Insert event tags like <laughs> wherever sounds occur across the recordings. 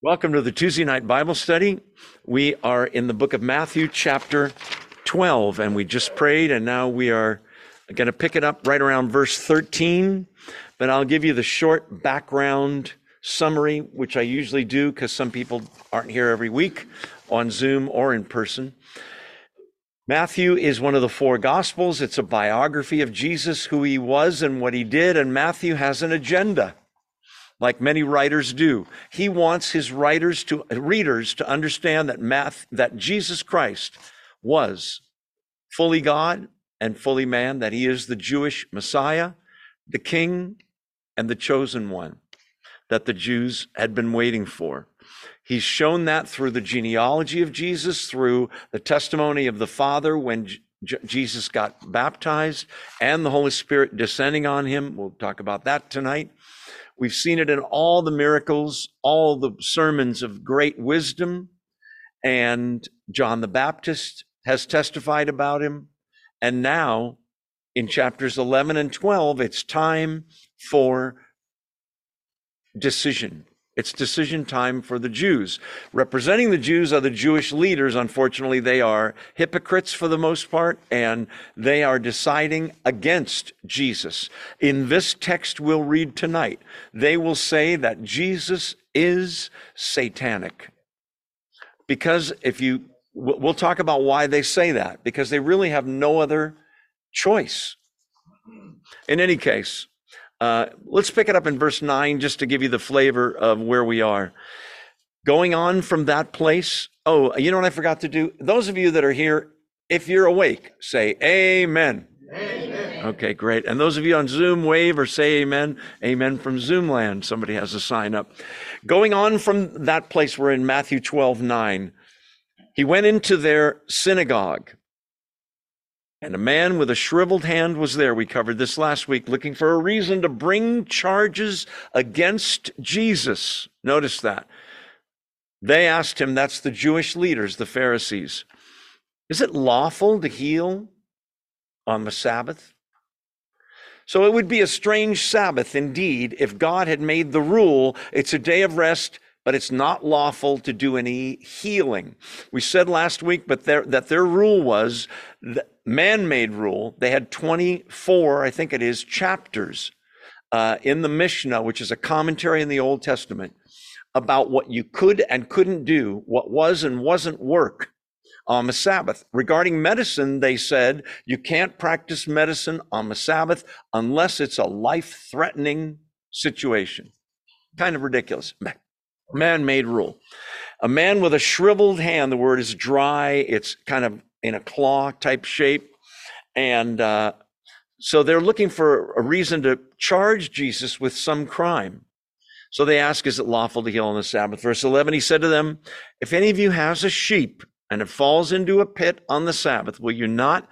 Welcome to the Tuesday night Bible study. We are in the book of Matthew, chapter 12, and we just prayed, and now we are going to pick it up right around verse 13. But I'll give you the short background summary, which I usually do because some people aren't here every week on Zoom or in person. Matthew is one of the four gospels. It's a biography of Jesus, who he was and what he did, and Matthew has an agenda like many writers do. He wants his writers to readers to understand that math, that Jesus Christ was fully God and fully man, that he is the Jewish Messiah, the King, and the chosen one that the Jews had been waiting for. He's shown that through the genealogy of Jesus, through the testimony of the Father when J- Jesus got baptized, and the Holy Spirit descending on him. We'll talk about that tonight. We've seen it in all the miracles, all the sermons of great wisdom. And John the Baptist has testified about him. And now in chapters 11 and 12, it's time for decision. It's decision time for the Jews. Representing the Jews are the Jewish leaders. Unfortunately, they are hypocrites for the most part, and they are deciding against Jesus. In this text we'll read tonight, they will say that Jesus is satanic. Because if you, we'll talk about why they say that, because they really have no other choice. In any case, uh, let's pick it up in verse 9 just to give you the flavor of where we are. Going on from that place. Oh, you know what I forgot to do? Those of you that are here, if you're awake, say amen. Amen. Okay, great. And those of you on Zoom, wave or say amen. Amen from Zoomland. Somebody has a sign up. Going on from that place, we're in Matthew 12, 9. He went into their synagogue and a man with a shriveled hand was there. We covered this last week, looking for a reason to bring charges against Jesus. Notice that. They asked him, that's the Jewish leaders, the Pharisees, is it lawful to heal on the Sabbath? So it would be a strange Sabbath indeed if God had made the rule it's a day of rest but it's not lawful to do any healing. We said last week, but their, that their rule was man-made rule. They had 24, I think it is, chapters uh, in the Mishnah, which is a commentary in the Old Testament, about what you could and couldn't do, what was and wasn't work on the Sabbath. Regarding medicine, they said you can't practice medicine on the Sabbath unless it's a life-threatening situation. Kind of ridiculous man made rule. A man with a shriveled hand, the word is dry, it's kind of in a claw type shape. And uh, so they're looking for a reason to charge Jesus with some crime. So they ask, Is it lawful to heal on the Sabbath? Verse 11, he said to them, If any of you has a sheep and it falls into a pit on the Sabbath, will you not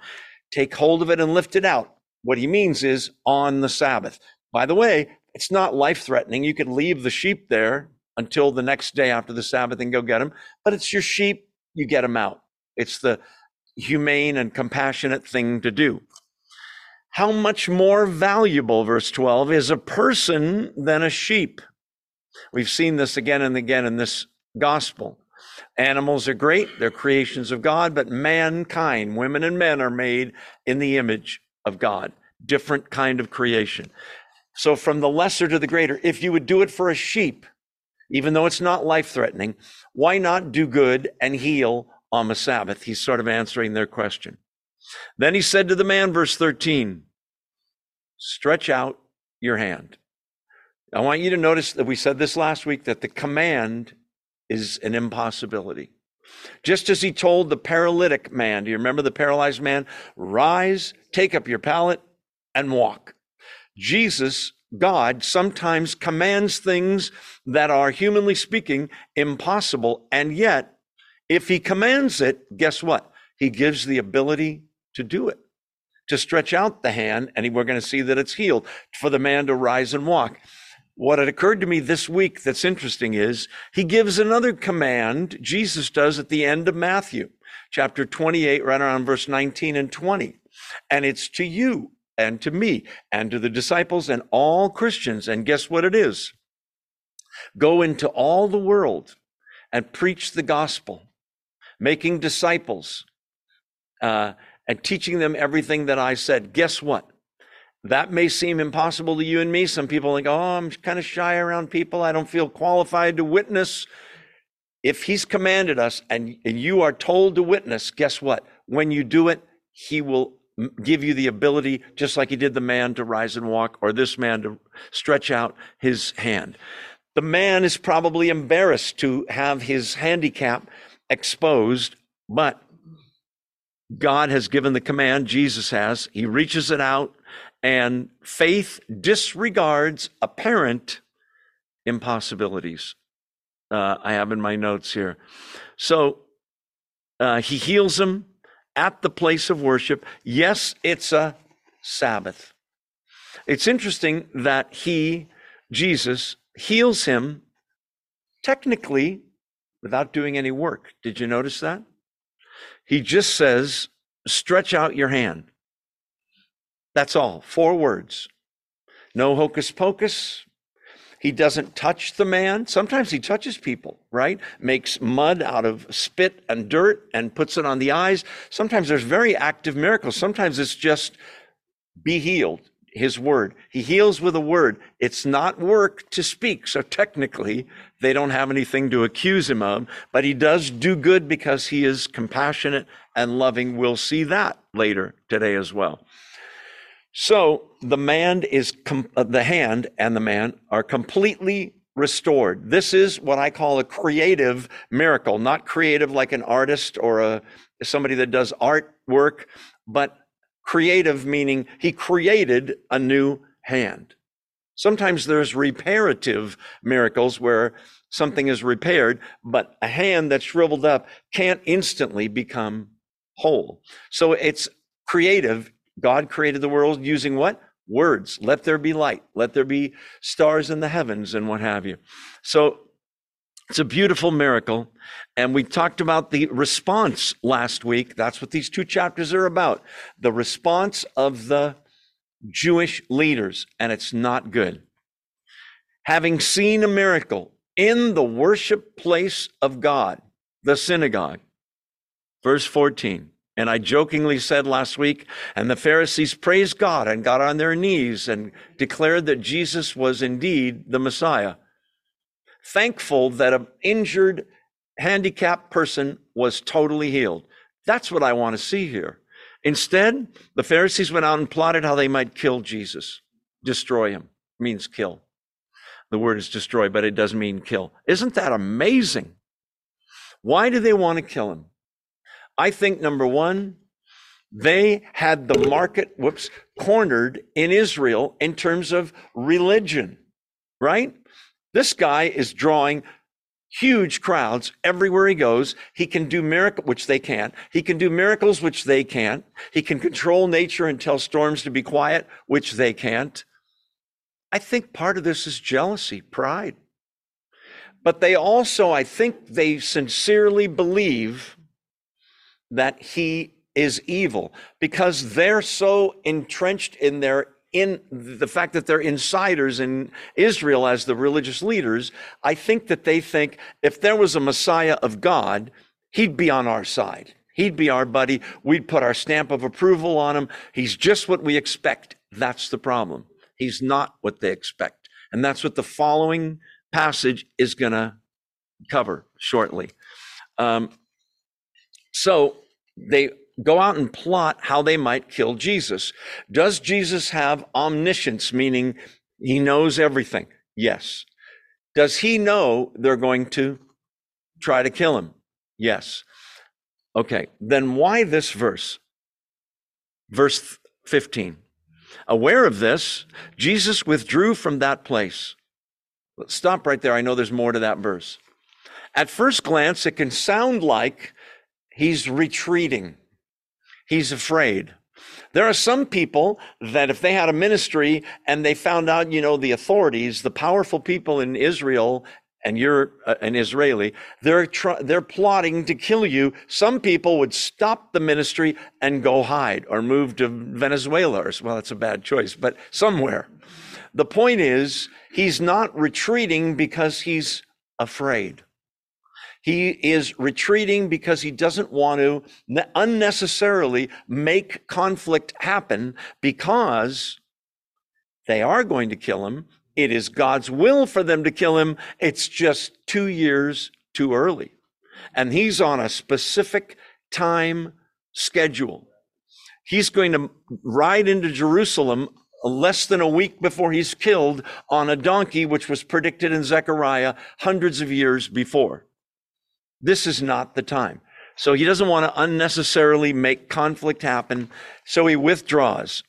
take hold of it and lift it out? What he means is on the Sabbath. By the way, it's not life threatening. You could leave the sheep there until the next day after the Sabbath and go get them. But it's your sheep, you get them out. It's the humane and compassionate thing to do. How much more valuable, verse 12, is a person than a sheep? We've seen this again and again in this gospel. Animals are great, they're creations of God, but mankind, women and men, are made in the image of God. Different kind of creation. So, from the lesser to the greater, if you would do it for a sheep, even though it's not life threatening, why not do good and heal on the Sabbath? He's sort of answering their question. Then he said to the man, verse 13, stretch out your hand. I want you to notice that we said this last week that the command is an impossibility. Just as he told the paralytic man, do you remember the paralyzed man? Rise, take up your pallet, and walk. Jesus God sometimes commands things that are, humanly speaking, impossible. And yet, if he commands it, guess what? He gives the ability to do it, to stretch out the hand, and we're going to see that it's healed, for the man to rise and walk. What had occurred to me this week that's interesting is he gives another command, Jesus does at the end of Matthew, chapter 28, right around verse 19 and 20. And it's to you and to me and to the disciples and all Christians. And guess what it is? Go into all the world and preach the gospel, making disciples, uh, and teaching them everything that I said. Guess what? That may seem impossible to you and me. Some people think, oh, I'm kind of shy around people. I don't feel qualified to witness. If he's commanded us and, and you are told to witness, guess what? When you do it, he will give you the ability, just like he did the man to rise and walk, or this man to stretch out his hand. The man is probably embarrassed to have his handicap exposed, but God has given the command, Jesus has. He reaches it out, and faith disregards apparent impossibilities. Uh, I have in my notes here. So uh, he heals him at the place of worship. Yes, it's a Sabbath. It's interesting that he, Jesus, heals him technically without doing any work. Did you notice that? He just says, stretch out your hand. That's all. Four words. No hocus pocus. He doesn't touch the man. Sometimes he touches people, right? Makes mud out of spit and dirt and puts it on the eyes. Sometimes there's very active miracles. Sometimes it's just be healed, his word. He heals with a word. It's not work to speak. So technically, they don't have anything to accuse him of, but he does do good because he is compassionate and loving. We'll see that later today as well. So the man is com- uh, the hand and the man are completely restored. This is what I call a creative miracle, not creative like an artist or a somebody that does artwork, but creative meaning he created a new hand. Sometimes there's reparative miracles where something is repaired, but a hand that's shriveled up can't instantly become whole. So it's creative God created the world using what? Words. Let there be light. Let there be stars in the heavens and what have you. So it's a beautiful miracle. And we talked about the response last week. That's what these two chapters are about. The response of the Jewish leaders, and it's not good. Having seen a miracle in the worship place of God, the synagogue, verse 14. And I jokingly said last week, and the Pharisees praised God and got on their knees and declared that Jesus was indeed the Messiah. Thankful that an injured, handicapped person was totally healed. That's what I want to see here. Instead, the Pharisees went out and plotted how they might kill Jesus. Destroy him means kill. The word is destroy, but it doesn't mean kill. Isn't that amazing? Why do they want to kill him? I think number one, they had the market, whoops, cornered in Israel in terms of religion, right? This guy is drawing huge crowds everywhere he goes. He can do miracles, which they can't. He can do miracles, which they can't. He can control nature and tell storms to be quiet, which they can't. I think part of this is jealousy, pride. But they also, I think they sincerely believe that he is evil because they're so entrenched in their in the fact that they're insiders in Israel as the religious leaders, I think that they think if there was a Messiah of God, he'd be on our side. He'd be our buddy. We'd put our stamp of approval on him. He's just what we expect. That's the problem. He's not what they expect. And that's what the following passage is going to cover shortly. Um, so they go out and plot how they might kill Jesus. Does Jesus have omniscience, meaning he knows everything? Yes. Does he know they're going to try to kill him? Yes. Okay, then why this verse? Verse 15. Aware of this, Jesus withdrew from that place. Let's stop right there. I know there's more to that verse. At first glance, it can sound like He's retreating. He's afraid. There are some people that if they had a ministry and they found out, you know, the authorities, the powerful people in Israel, and you're uh, an Israeli, they're tr- they're plotting to kill you. Some people would stop the ministry and go hide or move to Venezuela or well, that's a bad choice, but somewhere. the point is, he's not retreating because he's afraid. He is retreating because he doesn't want to unnecessarily make conflict happen because they are going to kill him. It is God's will for them to kill him. It's just two years too early. And he's on a specific time schedule. He's going to ride into Jerusalem less than a week before he's killed on a donkey, which was predicted in Zechariah hundreds of years before. This is not the time. So he doesn't want to unnecessarily make conflict happen. So he withdraws.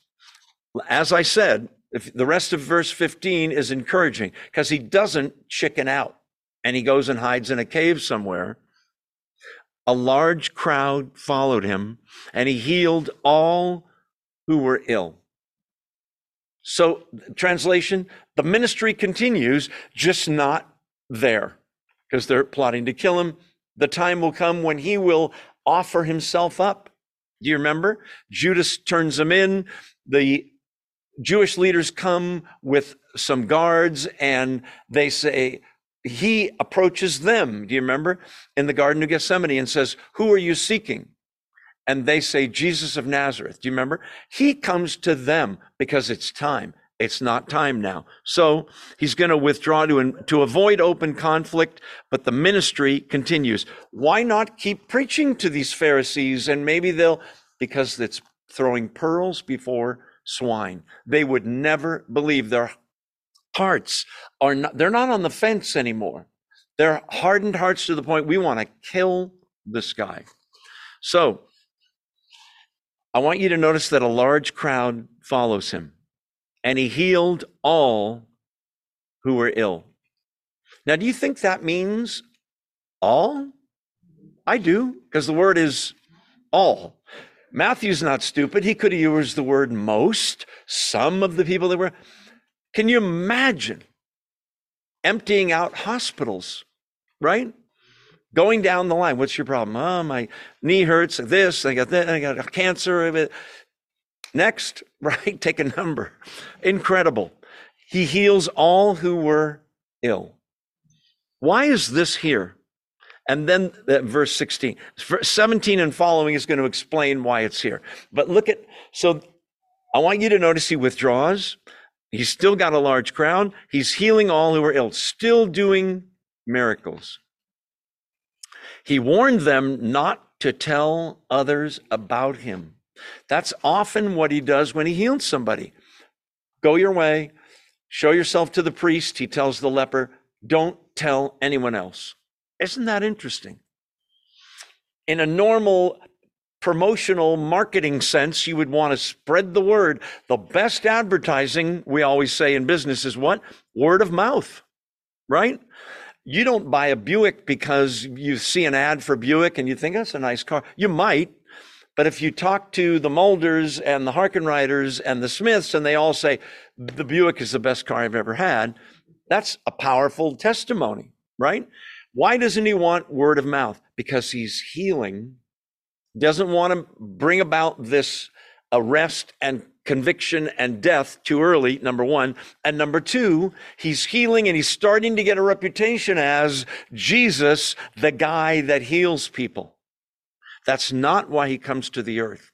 As I said, the rest of verse 15 is encouraging because he doesn't chicken out and he goes and hides in a cave somewhere. A large crowd followed him and he healed all who were ill. So, translation, the ministry continues, just not there because they're plotting to kill him. The time will come when he will offer himself up. Do you remember? Judas turns him in. The Jewish leaders come with some guards and they say, he approaches them. Do you remember? In the Garden of Gethsemane and says, Who are you seeking? And they say, Jesus of Nazareth. Do you remember? He comes to them because it's time. It's not time now. So he's going to withdraw to, to avoid open conflict, but the ministry continues. Why not keep preaching to these Pharisees and maybe they'll, because it's throwing pearls before swine. They would never believe their hearts are not, they're not on the fence anymore. They're hardened hearts to the point we want to kill this guy. So I want you to notice that a large crowd follows him and he healed all who were ill. Now, do you think that means all? I do, because the word is all. Matthew's not stupid. He could have used the word most, some of the people that were. Can you imagine emptying out hospitals, right? Going down the line. What's your problem? Oh, my knee hurts. This, I got that, I got cancer. Next, <laughs> right? Take a number. Incredible. He heals all who were ill. Why is this here? And then uh, verse 16, 17 and following is going to explain why it's here. But look at, so I want you to notice he withdraws. He's still got a large crowd. He's healing all who are ill, still doing miracles. He warned them not to tell others about him. That's often what he does when he heals somebody. Go your way, show yourself to the priest, he tells the leper, don't tell anyone else. Isn't that interesting? In a normal promotional marketing sense, you would want to spread the word. The best advertising, we always say in business, is what? Word of mouth, right? You don't buy a Buick because you see an ad for Buick and you think that's a nice car. You might, but if you talk to the Mulders and the Harkenriders and the Smiths and they all say, the Buick is the best car I've ever had, that's a powerful testimony, right? Why doesn't he want word of mouth? Because he's healing, doesn't want to bring about this arrest and conviction and death too early, number one. And number two, he's healing and he's starting to get a reputation as Jesus, the guy that heals people. That's not why he comes to the earth.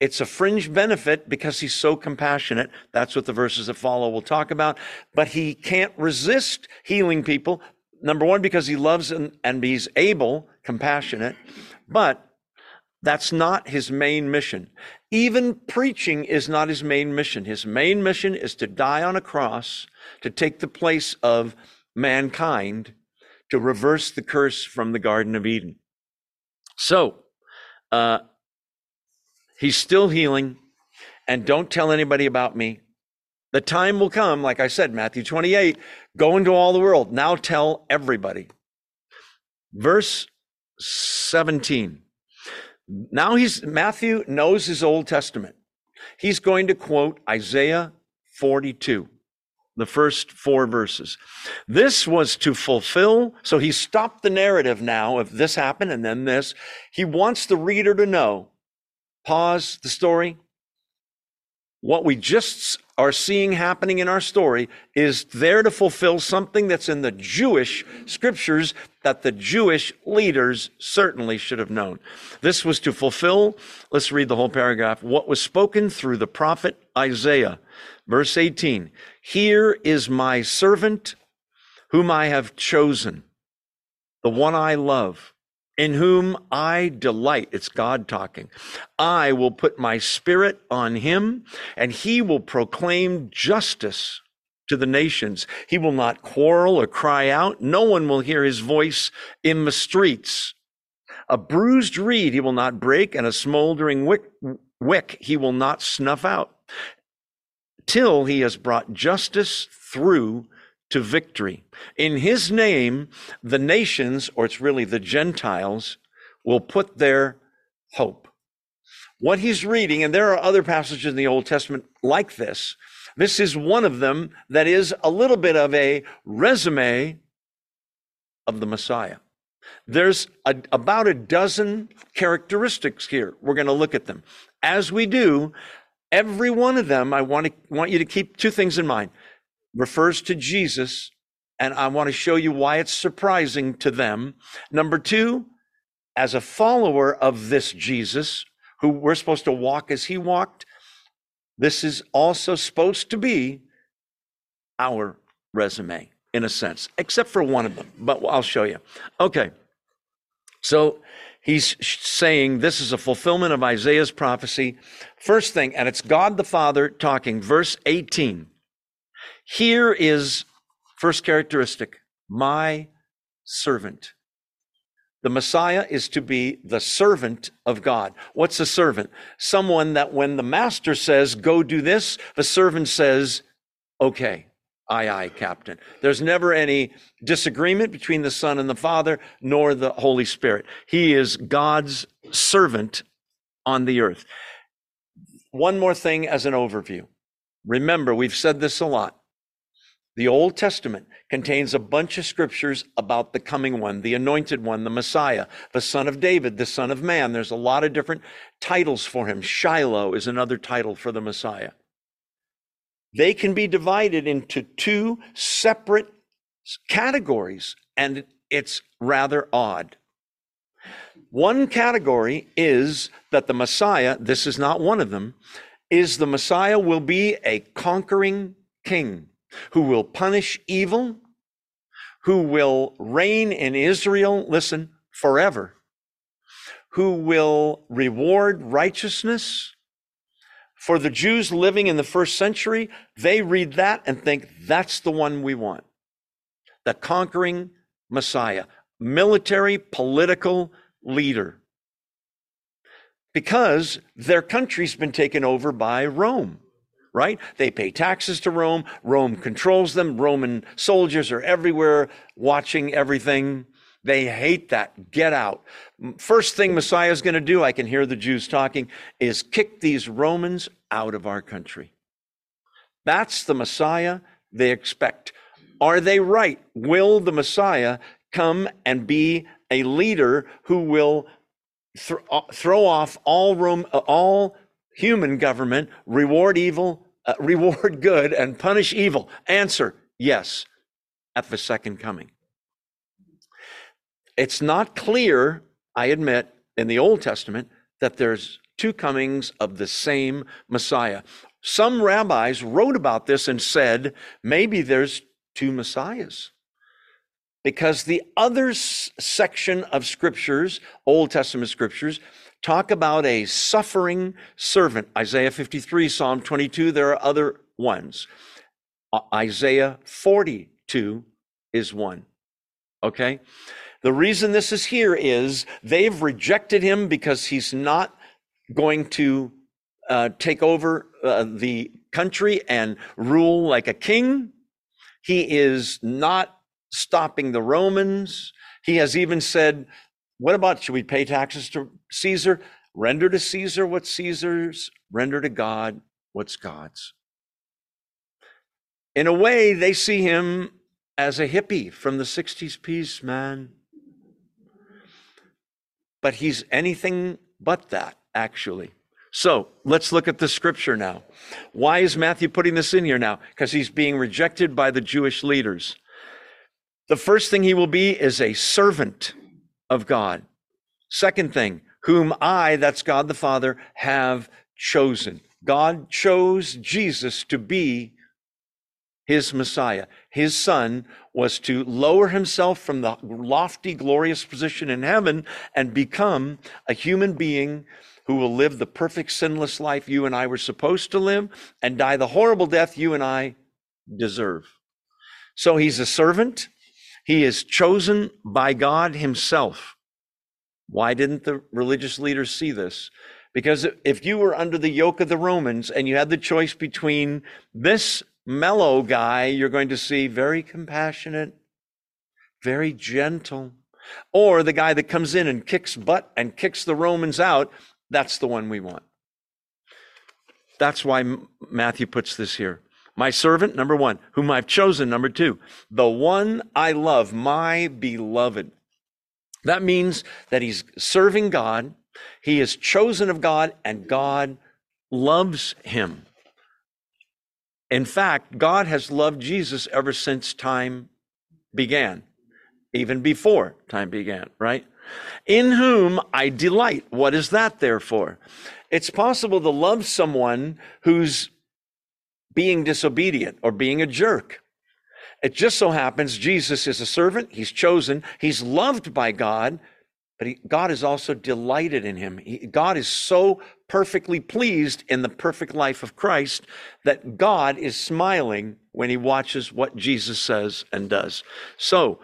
It's a fringe benefit because he's so compassionate. That's what the verses that follow will talk about. But he can't resist healing people Number one, because he loves and, and he's able, compassionate, but that's not his main mission. Even preaching is not his main mission. His main mission is to die on a cross, to take the place of mankind, to reverse the curse from the Garden of Eden. So, uh, he's still healing, and don't tell anybody about me. The time will come, like I said, Matthew 28, go into all the world. Now tell everybody. Verse 17. Now he's, Matthew knows his Old Testament. He's going to quote Isaiah 42, the first four verses. This was to fulfill, so he stopped the narrative now of this happened and then this. He wants the reader to know. Pause the story what we just are seeing happening in our story is there to fulfill something that's in the Jewish scriptures that the Jewish leaders certainly should have known. This was to fulfill, let's read the whole paragraph, what was spoken through the prophet Isaiah. Verse 18 Here is my servant whom I have chosen, the one I love in whom I delight. It's God talking. I will put my spirit on him and he will proclaim justice to the nations. He will not quarrel or cry out. No one will hear his voice in the streets. A bruised reed he will not break and a smoldering wick, wick he will not snuff out till he has brought justice through to victory. In his name, the nations, or it's really the Gentiles, will put their hope. What he's reading, and there are other passages in the Old Testament like this, this is one of them that is a little bit of a resume of the Messiah. There's a, about a dozen characteristics here. We're going to look at them. As we do, every one of them, I want, to, want you to keep two things in mind refers to Jesus, and I want to show you why it's surprising to them. Number two, as a follower of this Jesus, who we're supposed to walk as he walked, this is also supposed to be our resume in a sense, except for one of them, but I'll show you. Okay. So he's saying this is a fulfillment of Isaiah's prophecy. First thing, and it's God the Father talking, verse 18. Here is first characteristic my servant. The Messiah is to be the servant of God. What's a servant? Someone that when the master says, go do this, the servant says, okay, aye, aye, captain. There's never any disagreement between the Son and the Father, nor the Holy Spirit. He is God's servant on the earth. One more thing as an overview. Remember, we've said this a lot. The Old Testament contains a bunch of scriptures about the coming one, the anointed one, the Messiah, the son of David, the son of man. There's a lot of different titles for him. Shiloh is another title for the Messiah. They can be divided into two separate categories, and it's rather odd. One category is that the Messiah, this is not one of them, is the Messiah will be a conquering king who will punish evil, who will reign in Israel, listen, forever, who will reward righteousness. For the Jews living in the first century, they read that and think that's the one we want. The conquering Messiah, military, political leader. Because their country's been taken over by Rome right? They pay taxes to Rome. Rome controls them. Roman soldiers are everywhere watching everything. They hate that. Get out. First thing Messiah is going to do, I can hear the Jews talking, is kick these Romans out of our country. That's the Messiah they expect. Are they right? Will the Messiah come and be a leader who will th- uh, throw off all Rome, uh, all human government, reward evil, uh, <laughs> reward good and punish evil? Answer yes, at the second coming. It's not clear, I admit, in the Old Testament that there's two comings of the same Messiah. Some rabbis wrote about this and said maybe there's two Messiahs. Because the other section of scriptures, Old Testament scriptures, talk about a suffering servant. Isaiah 53, Psalm 22, there are other ones. Isaiah 42 is one. Okay? The reason this is here is they've rejected him because he's not going to uh, take over uh, the country and rule like a king. He is not stopping the Romans. He has even said what about should we pay taxes to Caesar? Render to Caesar what's Caesar's, render to God what's God's. In a way, they see him as a hippie from the 60s peace, man. But he's anything but that, actually. So let's look at the scripture now. Why is Matthew putting this in here now? Because he's being rejected by the Jewish leaders. The first thing he will be is a servant of God. Second thing, whom I, that's God the Father, have chosen. God chose Jesus to be his Messiah. His son was to lower himself from the lofty, glorious position in heaven and become a human being who will live the perfect, sinless life you and I were supposed to live and die the horrible death you and I deserve. So he's a servant. He is chosen by God himself. Why didn't the religious leaders see this? Because if you were under the yoke of the Romans and you had the choice between this mellow guy, you're going to see very compassionate, very gentle, or the guy that comes in and kicks butt and kicks the Romans out, that's the one we want. That's why Matthew puts this here. My servant, number one, whom I've chosen, number two, the one I love, my beloved. That means that he's serving God, he is chosen of God, and God loves him. In fact, God has loved Jesus ever since time began, even before time began, right? In whom I delight. What is that, therefore? It's possible to love someone who's being disobedient or being a jerk. It just so happens Jesus is a servant, he's chosen, he's loved by God, but he, God is also delighted in him. He, God is so perfectly pleased in the perfect life of Christ that God is smiling when he watches what Jesus says and does. So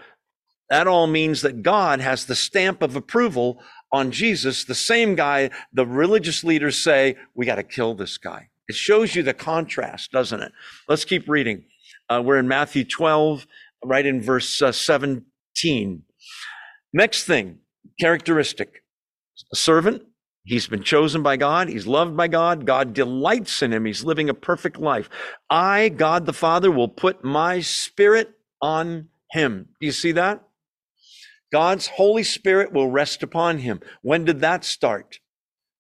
that all means that God has the stamp of approval on Jesus, the same guy the religious leaders say, we got to kill this guy. It shows you the contrast, doesn't it? Let's keep reading. Uh, we're in Matthew 12, right in verse uh, 17. Next thing, characteristic a servant. He's been chosen by God. He's loved by God. God delights in him. He's living a perfect life. I, God the Father, will put my spirit on him. Do you see that? God's Holy Spirit will rest upon him. When did that start?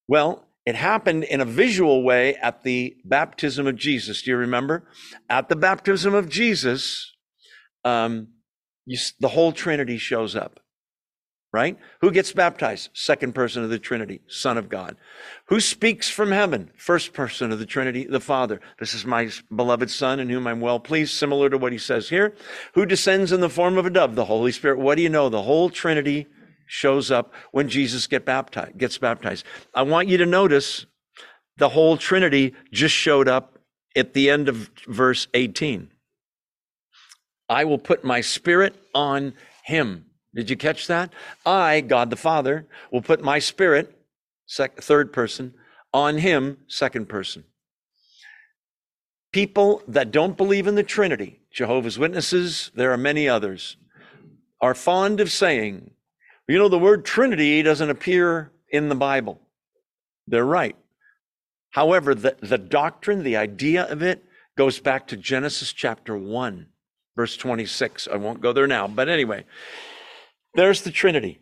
Well, it happened in a visual way at the baptism of Jesus. Do you remember? At the baptism of Jesus, um, you, the whole Trinity shows up right? Who gets baptized? Second person of the Trinity, Son of God. Who speaks from heaven? First person of the Trinity, the Father. This is my beloved Son in whom I'm well pleased, similar to what he says here. Who descends in the form of a dove? The Holy Spirit. What do you know? The whole Trinity shows up when Jesus get baptized, gets baptized. I want you to notice the whole Trinity just showed up at the end of verse 18. I will put my spirit on him. Did you catch that? I, God the Father, will put my spirit, sec- third person, on him, second person. People that don't believe in the Trinity, Jehovah's Witnesses, there are many others, are fond of saying, you know, the word Trinity doesn't appear in the Bible. They're right. However, the, the doctrine, the idea of it, goes back to Genesis chapter 1, verse 26. I won't go there now. But anyway, there's the Trinity.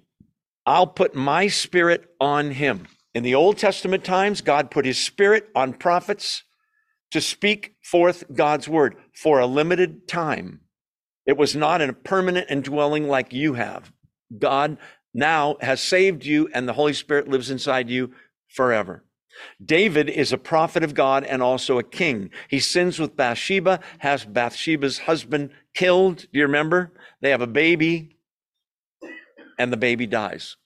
I'll put my spirit on him. In the Old Testament times, God put his spirit on prophets to speak forth God's word for a limited time. It was not in a permanent indwelling like you have. God now has saved you, and the Holy Spirit lives inside you forever. David is a prophet of God and also a king. He sins with Bathsheba, has Bathsheba's husband killed. Do you remember? They have a baby and the baby dies.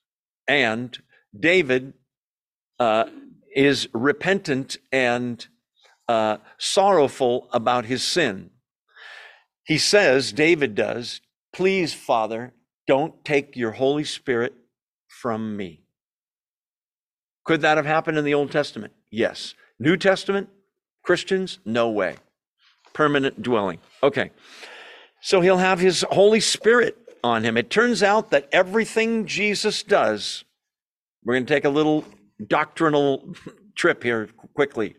And David uh, is repentant and uh, sorrowful about his sin. He says, David does, Please, Father, don't take your Holy Spirit from me. Could that have happened in the Old Testament? Yes. New Testament, Christians, no way. Permanent dwelling. Okay. So he'll have his Holy Spirit on him. It turns out that everything Jesus does, we're going to take a little doctrinal <laughs> trip here quickly.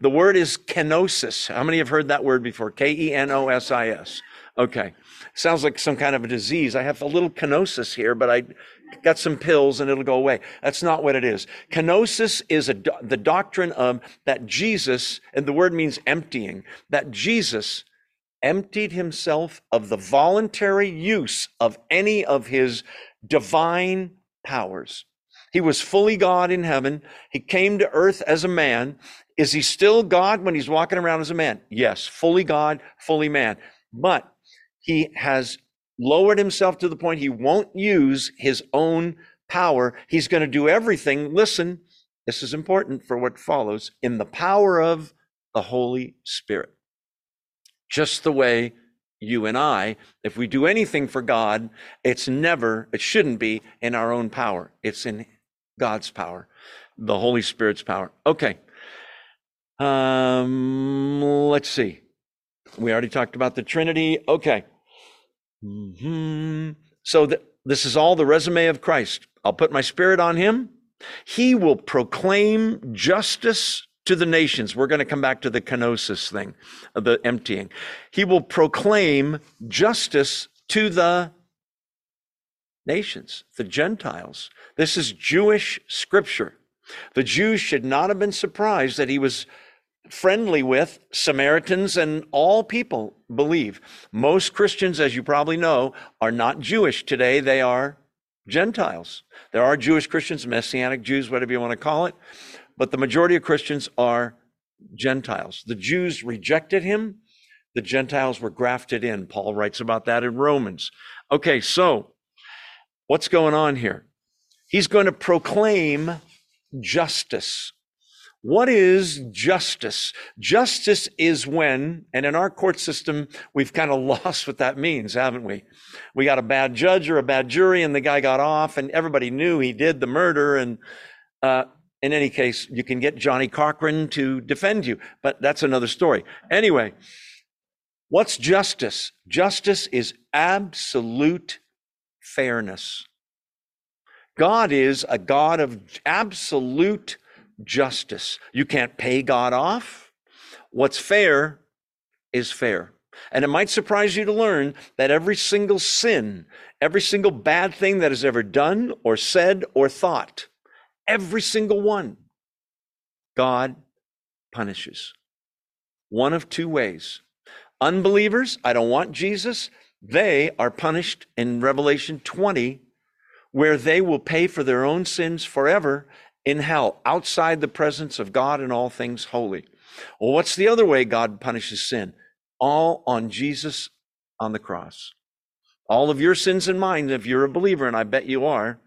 The word is kenosis. How many have heard that word before? K E N O S I S. Okay. Sounds like some kind of a disease. I have a little kenosis here, but I got some pills and it'll go away. That's not what it is. Kenosis is a, the doctrine of that Jesus, and the word means emptying, that Jesus emptied himself of the voluntary use of any of his divine powers. He was fully God in heaven. He came to earth as a man. Is he still God when he's walking around as a man? Yes, fully God, fully man. But he has lowered himself to the point he won't use his own power. He's going to do everything. Listen, this is important for what follows in the power of the Holy Spirit. Just the way you and I, if we do anything for God, it's never, it shouldn't be in our own power. It's in God's power, the Holy Spirit's power. Okay. Um, let's see. We already talked about the Trinity. Okay. Mm-hmm. So th- this is all the resume of Christ. I'll put my spirit on him. He will proclaim justice to the nations. We're going to come back to the kenosis thing, the emptying. He will proclaim justice to the nations, the Gentiles. This is Jewish scripture. The Jews should not have been surprised that he was friendly with Samaritans and all people believe. Most Christians, as you probably know, are not Jewish today. They are Gentiles. There are Jewish Christians, Messianic Jews, whatever you want to call it, but the majority of Christians are Gentiles. The Jews rejected him. The Gentiles were grafted in. Paul writes about that in Romans. Okay, so what's going on here? He's going to proclaim justice. What is justice? Justice is when, and in our court system, we've kind of <laughs> lost what that means, haven't we? We got a bad judge or a bad jury, and the guy got off, and everybody knew he did the murder. And uh, in any case, you can get Johnnie Cochran to defend you, but that's another story. Anyway, what's justice? Justice is absolute fairness. God is a God of absolute justice. You can't pay God off. What's fair is fair. And it might surprise you to learn that every single sin, every single bad thing that is ever done or said or thought, every single one, God punishes. One of two ways. Unbelievers, I don't want Jesus, they are punished in Revelation 20, where they will pay for their own sins forever in hell, outside the presence of God and all things holy. Well, what's the other way God punishes sin? All on Jesus on the cross. All of your sins and mine, if you're a believer, and I bet you are,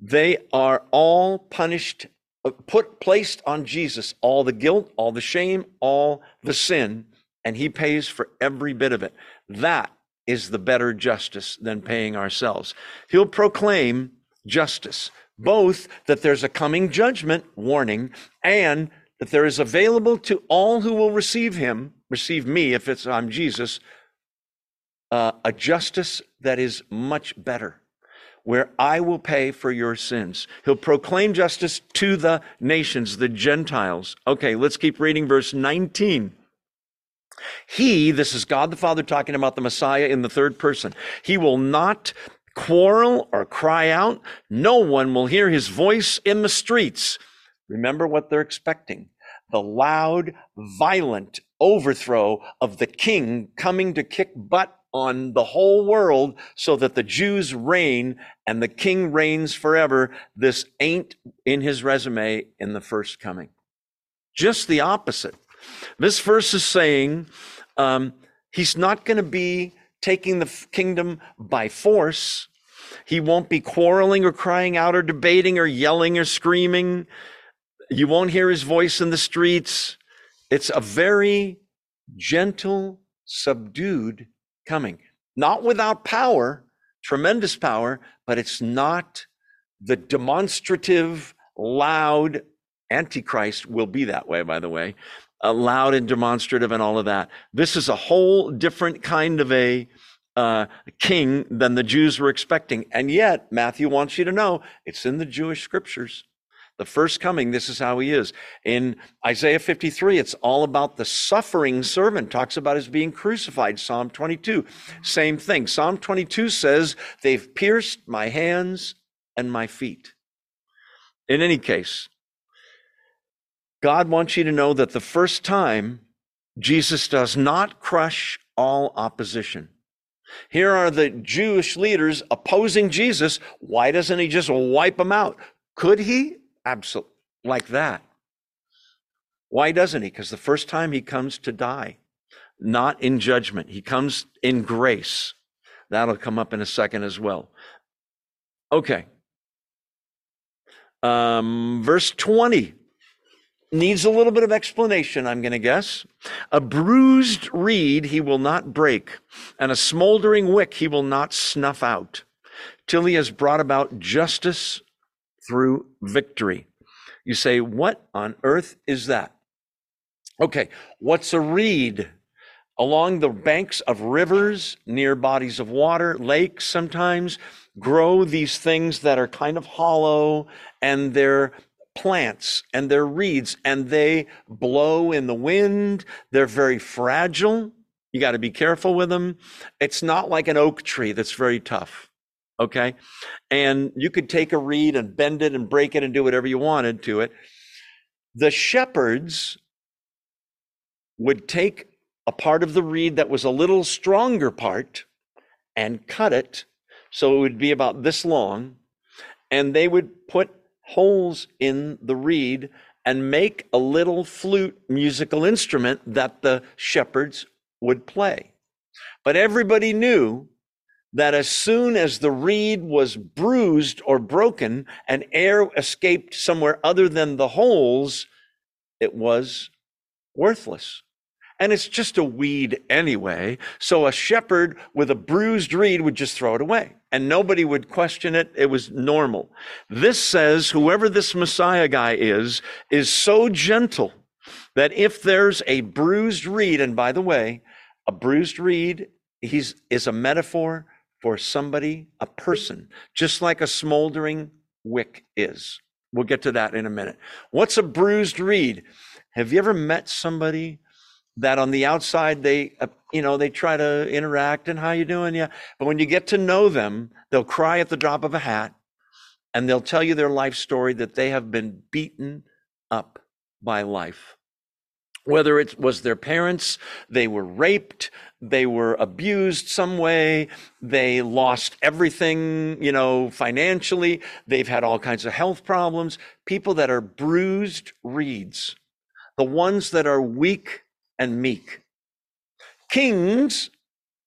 they are all punished, uh, put, placed on Jesus. All the guilt, all the shame, all the sin, and he pays for every bit of it. That is the better justice than paying ourselves. He'll proclaim justice both that there's a coming judgment warning and that there is available to all who will receive him, receive me if it's I'm Jesus, uh, a justice that is much better, where I will pay for your sins. He'll proclaim justice to the nations, the Gentiles. Okay, let's keep reading verse 19. He, this is God the Father talking about the Messiah in the third person, he will not quarrel or cry out. No one will hear his voice in the streets. Remember what they're expecting the loud, violent overthrow of the king coming to kick butt on the whole world so that the Jews reign and the king reigns forever. This ain't in his resume in the first coming. Just the opposite. This verse is saying um, he's not going to be taking the kingdom by force. He won't be quarreling or crying out or debating or yelling or screaming. You won't hear his voice in the streets. It's a very gentle, subdued coming. Not without power, tremendous power, but it's not the demonstrative, loud Antichrist will be that way, by the way, uh, loud and demonstrative and all of that. This is a whole different kind of a uh, king than the Jews were expecting. And yet, Matthew wants you to know it's in the Jewish scriptures. The first coming, this is how he is. In Isaiah 53, it's all about the suffering servant, talks about his being crucified. Psalm 22, same thing. Psalm 22 says, They've pierced my hands and my feet. In any case, God wants you to know that the first time, Jesus does not crush all opposition. Here are the Jewish leaders opposing Jesus. Why doesn't he just wipe them out? Could he? Absolutely. Like that. Why doesn't he? Because the first time he comes to die, not in judgment, he comes in grace. That'll come up in a second as well. Okay. Um, verse 20 needs a little bit of explanation, I'm going to guess. A bruised reed he will not break, and a smoldering wick he will not snuff out, till he has brought about justice through victory. You say, What on earth is that? Okay, what's a reed? Along the banks of rivers, near bodies of water, lakes sometimes, grow these things that are kind of hollow and they're plants and they're reeds and they blow in the wind. They're very fragile. You got to be careful with them. It's not like an oak tree that's very tough. Okay. And you could take a reed and bend it and break it and do whatever you wanted to it. The shepherds would take a part of the reed that was a little stronger part and cut it so it would be about this long. And they would put holes in the reed and make a little flute musical instrument that the shepherds would play. But everybody knew that as soon as the reed was bruised or broken and air escaped somewhere other than the holes, it was worthless. And it's just a weed anyway. So a shepherd with a bruised reed would just throw it away and nobody would question it. It was normal. This says whoever this Messiah guy is, is so gentle that if there's a bruised reed, and by the way, a bruised reed he's, is a metaphor for somebody, a person, just like a smoldering wick is. We'll get to that in a minute. What's a bruised reed? Have you ever met somebody that on the outside they uh, you know they try to interact and how you doing yeah but when you get to know them they'll cry at the drop of a hat and they'll tell you their life story that they have been beaten up by life whether it was their parents, they were raped, they were abused some way, they lost everything, you know, financially, they've had all kinds of health problems. People that are bruised reeds, the ones that are weak and meek. Kings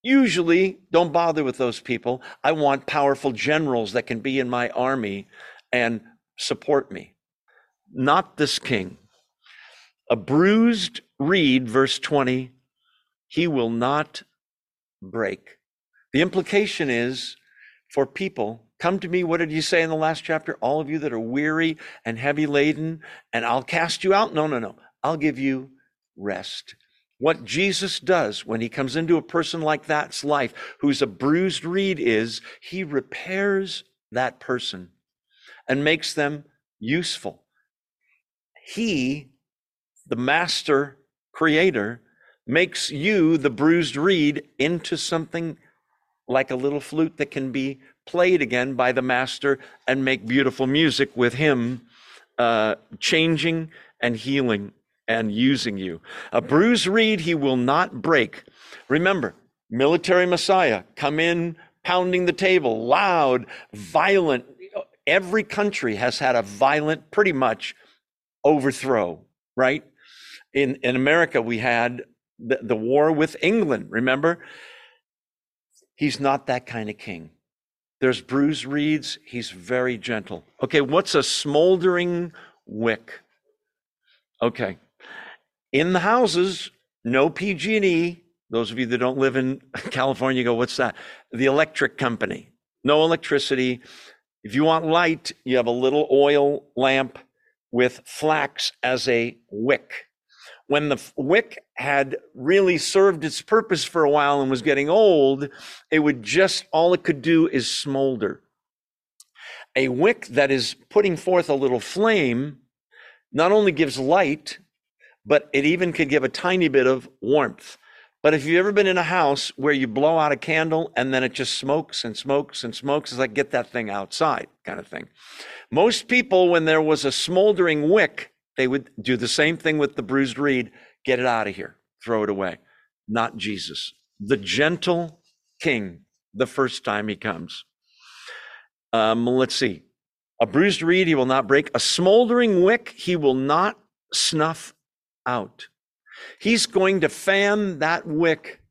usually don't bother with those people. I want powerful generals that can be in my army and support me. Not this king. A bruised reed, verse 20, he will not break. The implication is for people, come to me. What did you say in the last chapter? All of you that are weary and heavy laden, and I'll cast you out. No, no, no. I'll give you rest. What Jesus does when he comes into a person like that's life, who's a bruised reed, is he repairs that person and makes them useful. He the master creator, makes you, the bruised reed, into something like a little flute that can be played again by the master and make beautiful music with him uh, changing and healing and using you. A bruised reed he will not break. Remember, military messiah, come in pounding the table, loud, violent. Every country has had a violent, pretty much, overthrow, right? In, in America, we had the, the war with England, remember? He's not that kind of king. There's bruised reeds. He's very gentle. Okay, what's a smoldering wick? Okay. In the houses, no PG&E. Those of you that don't live in <laughs> California go, what's that? The electric company. No electricity. If you want light, you have a little oil lamp with flax as a wick when the wick had really served its purpose for a while and was getting old, it would just, all it could do is smolder. A wick that is putting forth a little flame not only gives light, but it even could give a tiny bit of warmth. But if you've ever been in a house where you blow out a candle and then it just smokes and smokes and smokes, it's like get that thing outside kind of thing. Most people, when there was a smoldering wick, they would do the same thing with the bruised reed get it out of here, throw it away. Not Jesus, the gentle king, the first time he comes. Um, let's see. A bruised reed he will not break, a smoldering wick he will not snuff out. He's going to fan that wick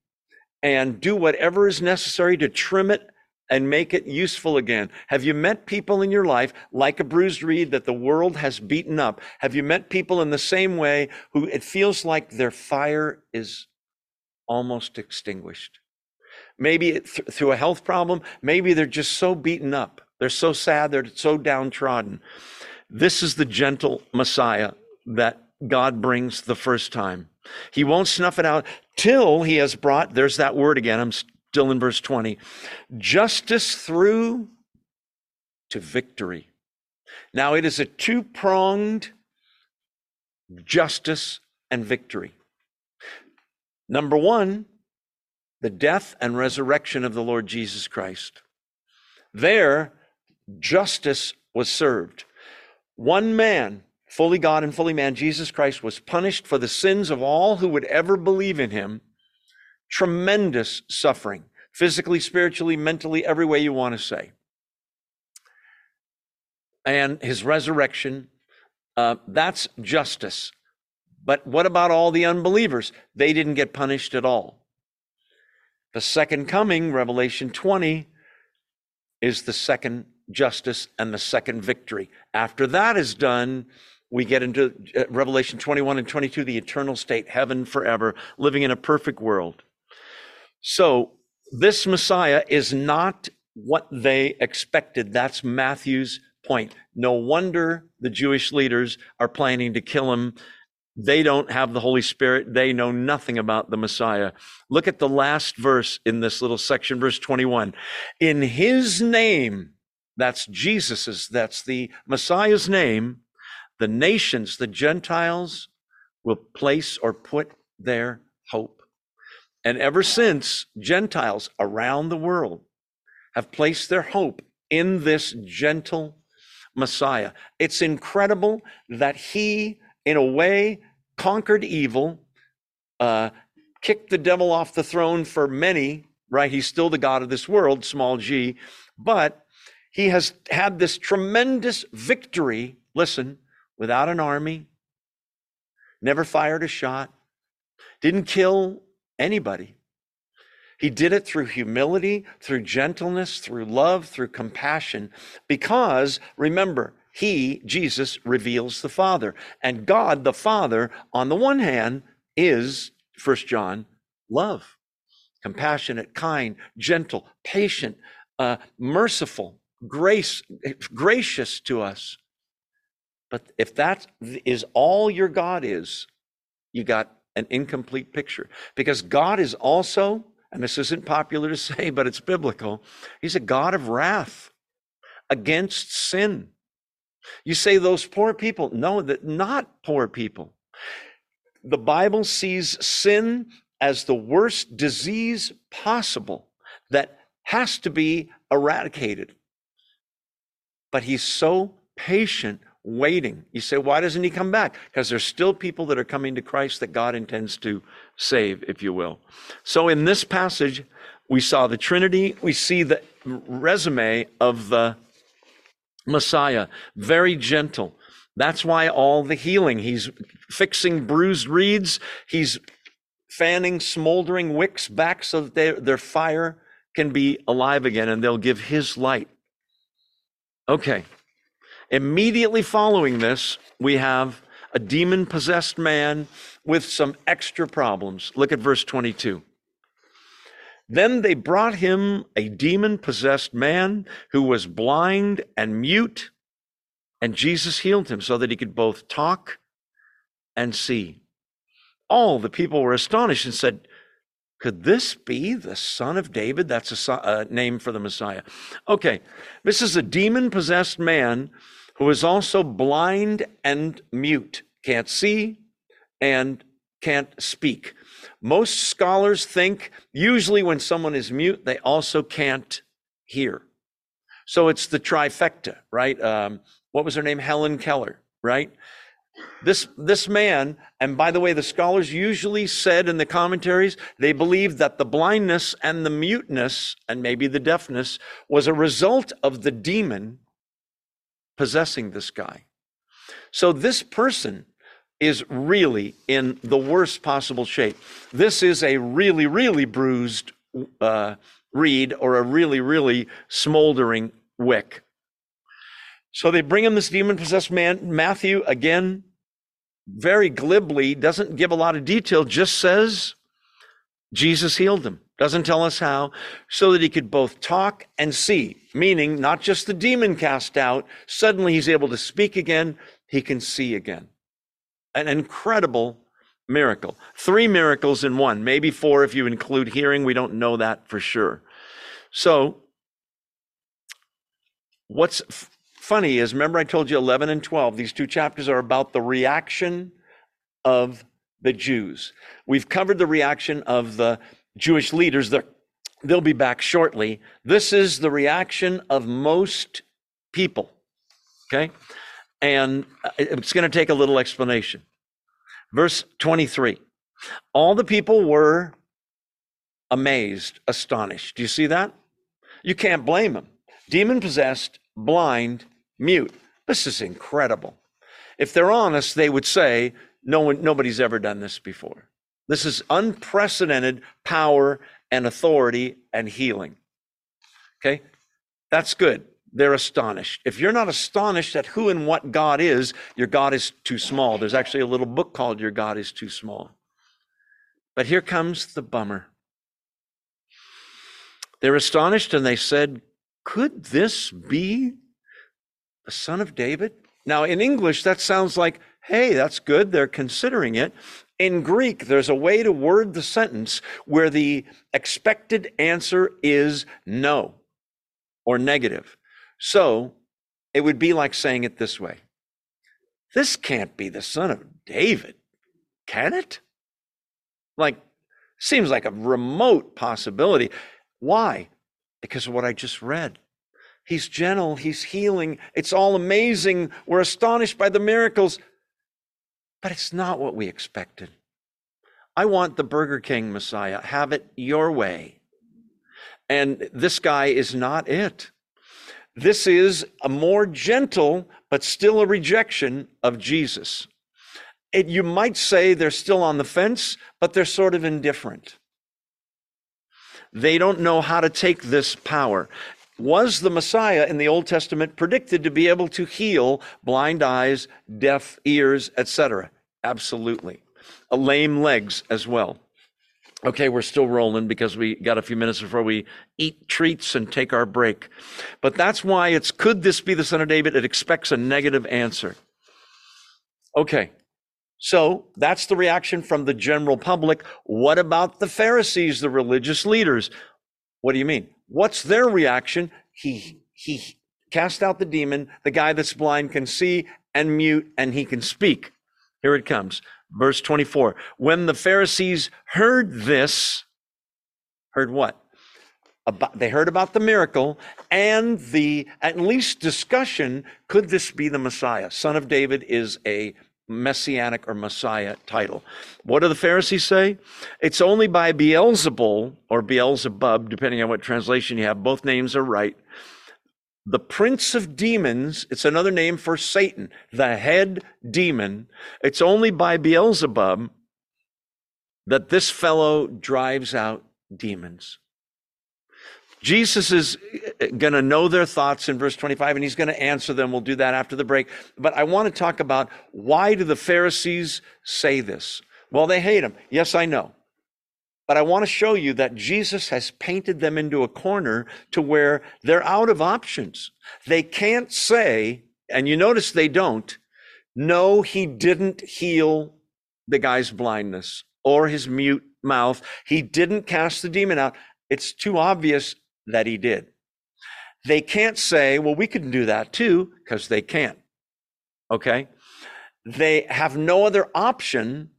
and do whatever is necessary to trim it and make it useful again. Have you met people in your life like a bruised reed that the world has beaten up? Have you met people in the same way who it feels like their fire is almost extinguished? Maybe th- through a health problem, maybe they're just so beaten up. They're so sad, they're so downtrodden. This is the gentle Messiah that God brings the first time. He won't snuff it out till he has brought, there's that word again, I'm still in verse 20, justice through to victory. Now it is a two pronged justice and victory. Number one, the death and resurrection of the Lord Jesus Christ. There, justice was served. One man fully God and fully man, Jesus Christ was punished for the sins of all who would ever believe in him. Tremendous suffering, physically, spiritually, mentally, every way you want to say. And his resurrection, uh, that's justice. But what about all the unbelievers? They didn't get punished at all. The second coming, Revelation 20, is the second justice and the second victory. After that is done, we get into uh, Revelation 21 and 22, the eternal state, heaven forever, living in a perfect world. So, this Messiah is not what they expected. That's Matthew's point. No wonder the Jewish leaders are planning to kill him. They don't have the Holy Spirit. They know nothing about the Messiah. Look at the last verse in this little section, verse 21. In his name, that's Jesus's, that's the Messiah's name, the nations, the Gentiles, will place or put their hope. And ever since, Gentiles around the world have placed their hope in this gentle Messiah. It's incredible that he, in a way, conquered evil, uh, kicked the devil off the throne for many, right? He's still the God of this world, small g, but he has had this tremendous victory, listen, without an army, never fired a shot, didn't kill anybody. He did it through humility, through gentleness, through love, through compassion, because remember, he, Jesus, reveals the Father. And God, the Father, on the one hand, is, First John, love, compassionate, kind, gentle, patient, uh, merciful, grace, gracious to us. But if that is all your God is, you got an incomplete picture. Because God is also, and this isn't popular to <laughs> say, but it's biblical, He's a God of wrath against sin. You say those poor people. No, that not poor people. The Bible sees sin as the worst disease possible that has to be eradicated. But he's so patient waiting. You say, why doesn't he come back? Because there's still people that are coming to Christ that God intends to save, if you will. So in this passage, we saw the Trinity, we see the resume of the Messiah, very gentle. That's why all the healing. He's fixing bruised reeds, he's fanning smoldering wicks back so that they, their fire can be alive again and they'll give his light. Okay. Immediately following this, we have a demon possessed man with some extra problems. Look at verse 22. Then they brought him a demon possessed man who was blind and mute, and Jesus healed him so that he could both talk and see. All the people were astonished and said, Could this be the son of David? That's a, a name for the Messiah. Okay, this is a demon possessed man who is also blind and mute, can't see and can't speak. Most scholars think usually when someone is mute, they also can't hear. So it's the trifecta, right? Um, what was her name? Helen Keller, right? This, this man, and by the way, the scholars usually said in the commentaries, they believed that the blindness and the muteness, and maybe the deafness, was a result of the demon possessing this guy. So this person is really in the worst possible shape. This is a really, really bruised uh, reed or a really, really smoldering wick. So they bring him this demon possessed man. Matthew, again, very glibly, doesn't give a lot of detail, just says Jesus healed him. Doesn't tell us how, so that he could both talk and see, meaning not just the demon cast out, suddenly he's able to speak again, he can see again. An incredible miracle. Three miracles in one, maybe four if you include hearing. We don't know that for sure. So, what's funny is remember I told you 11 and 12, these two chapters are about the reaction of the Jews. We've covered the reaction of the Jewish leaders. They're, they'll be back shortly. This is the reaction of most people. Okay? And uh, it's going to take a little explanation. Verse 23 All the people were amazed, astonished. Do you see that? You can't blame them. Demon possessed, blind, mute. This is incredible. If they're honest, they would say, no one, nobody's ever done this before. This is unprecedented power and authority and healing. Okay? That's good. They're astonished. If you're not astonished at who and what God is, your God is too small. There's actually a little book called Your God is Too Small. But here comes the bummer. They're astonished and they said, Could this be a son of David? Now, in English, that sounds like, hey, that's good. They're considering it. In Greek, there's a way to word the sentence where the expected answer is no or negative. So it would be like saying it this way This can't be the son of David, can it? Like, seems like a remote possibility. Why? Because of what I just read. He's gentle, he's healing. It's all amazing. We're astonished by the miracles. But it's not what we expected. I want the Burger King Messiah. Have it your way. And this guy is not it. This is a more gentle, but still a rejection of Jesus. It, you might say they're still on the fence, but they're sort of indifferent. They don't know how to take this power was the Messiah in the Old Testament predicted to be able to heal blind eyes, deaf ears, etc.? Absolutely. A lame legs as well. Okay, we're still rolling because we got a few minutes before we eat treats and take our break. But that's why it's could this be the son of David? It expects a negative answer. Okay, so that's the reaction from the general public. What about the Pharisees, the religious leaders? What do you mean? What's their reaction? He he cast out the demon. The guy that's blind can see and mute and he can speak. Here it comes. Verse 24. When the Pharisees heard this, heard what? About, they heard about the miracle and the at least discussion could this be the Messiah? Son of David is a messianic or messiah title. What do the Pharisees say? It's only by Beelzebul or Beelzebub, depending on what translation you have. Both names are right. The prince of demons, it's another name for Satan, the head demon. It's only by Beelzebub that this fellow drives out demons. Jesus is uh, going to know their thoughts in verse 25 and he's going to answer them. We'll do that after the break. But I want to talk about why do the Pharisees say this? Well, they hate him. Yes, I know. But I want to show you that Jesus has painted them into a corner to where they're out of options. They can't say, and you notice they don't, no, he didn't heal the guy's blindness or his mute mouth. He didn't cast the demon out. It's too obvious that he did. They can't say, well, we can do that too, because they can't. Okay? They have no other option.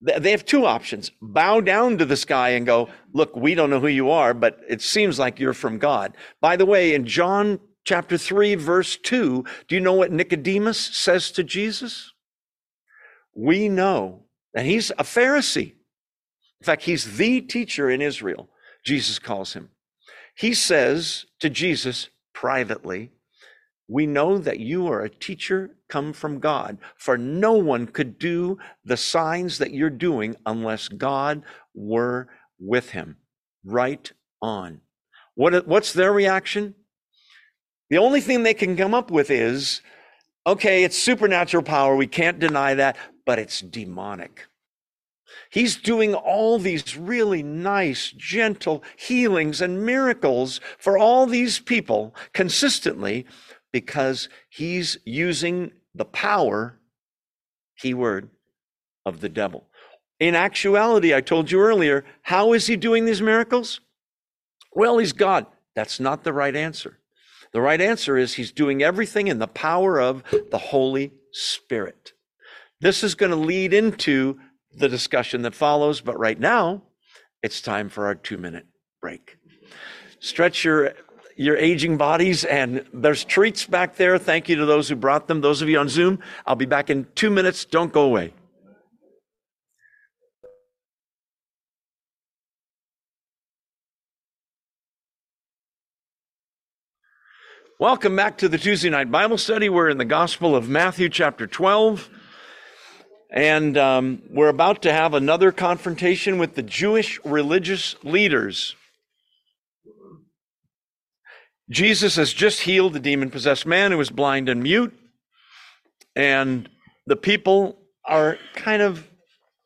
They have two options bow down to the sky and go, look, we don't know who you are, but it seems like you're from God. By the way, in John chapter 3, verse 2, do you know what Nicodemus says to Jesus? We know, and he's a Pharisee. In fact, he's the teacher in Israel, Jesus calls him. He says to Jesus privately, We know that you are a teacher come from God, for no one could do the signs that you're doing unless God were with him. Right on. What, what's their reaction? The only thing they can come up with is okay, it's supernatural power. We can't deny that, but it's demonic. He's doing all these really nice, gentle healings and miracles for all these people consistently because he's using the power, keyword, of the devil. In actuality, I told you earlier, how is he doing these miracles? Well, he's God. That's not the right answer. The right answer is he's doing everything in the power of the Holy Spirit. This is going to lead into the discussion that follows, but right now, it's time for our two minute break. Stretch your your aging bodies and there's treats back there. Thank you to those who brought them. Those of you on Zoom, I'll be back in 2 minutes. Don't go away. Welcome back to the Tuesday night Bible study. We're in the Gospel of Matthew, chapter 12. And um, we're about to have another confrontation with the Jewish religious leaders. Jesus has just healed the demon possessed man who was blind and mute. And the people are kind of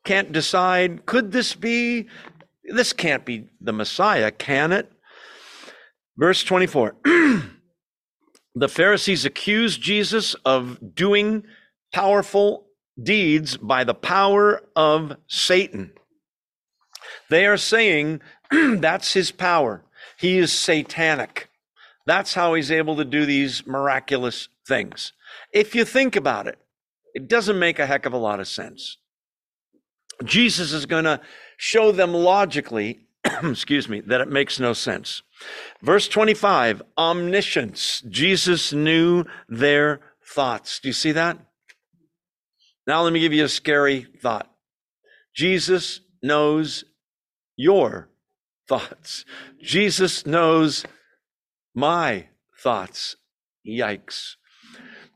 can't decide could this be? This can't be the Messiah, can it? Verse 24. <clears throat> the Pharisees accused Jesus of doing powerful deeds by the power of Satan. They are saying <clears throat> that's his power. He is satanic. That's how he's able to do these miraculous things. If you think about it, it doesn't make a heck of a lot of sense. Jesus is going to show them logically, <clears throat> excuse me, that it makes no sense. Verse 25, omniscience. Jesus knew their thoughts. Do you see that? Now, let me give you a scary thought. Jesus knows your thoughts. Jesus knows my thoughts. Yikes.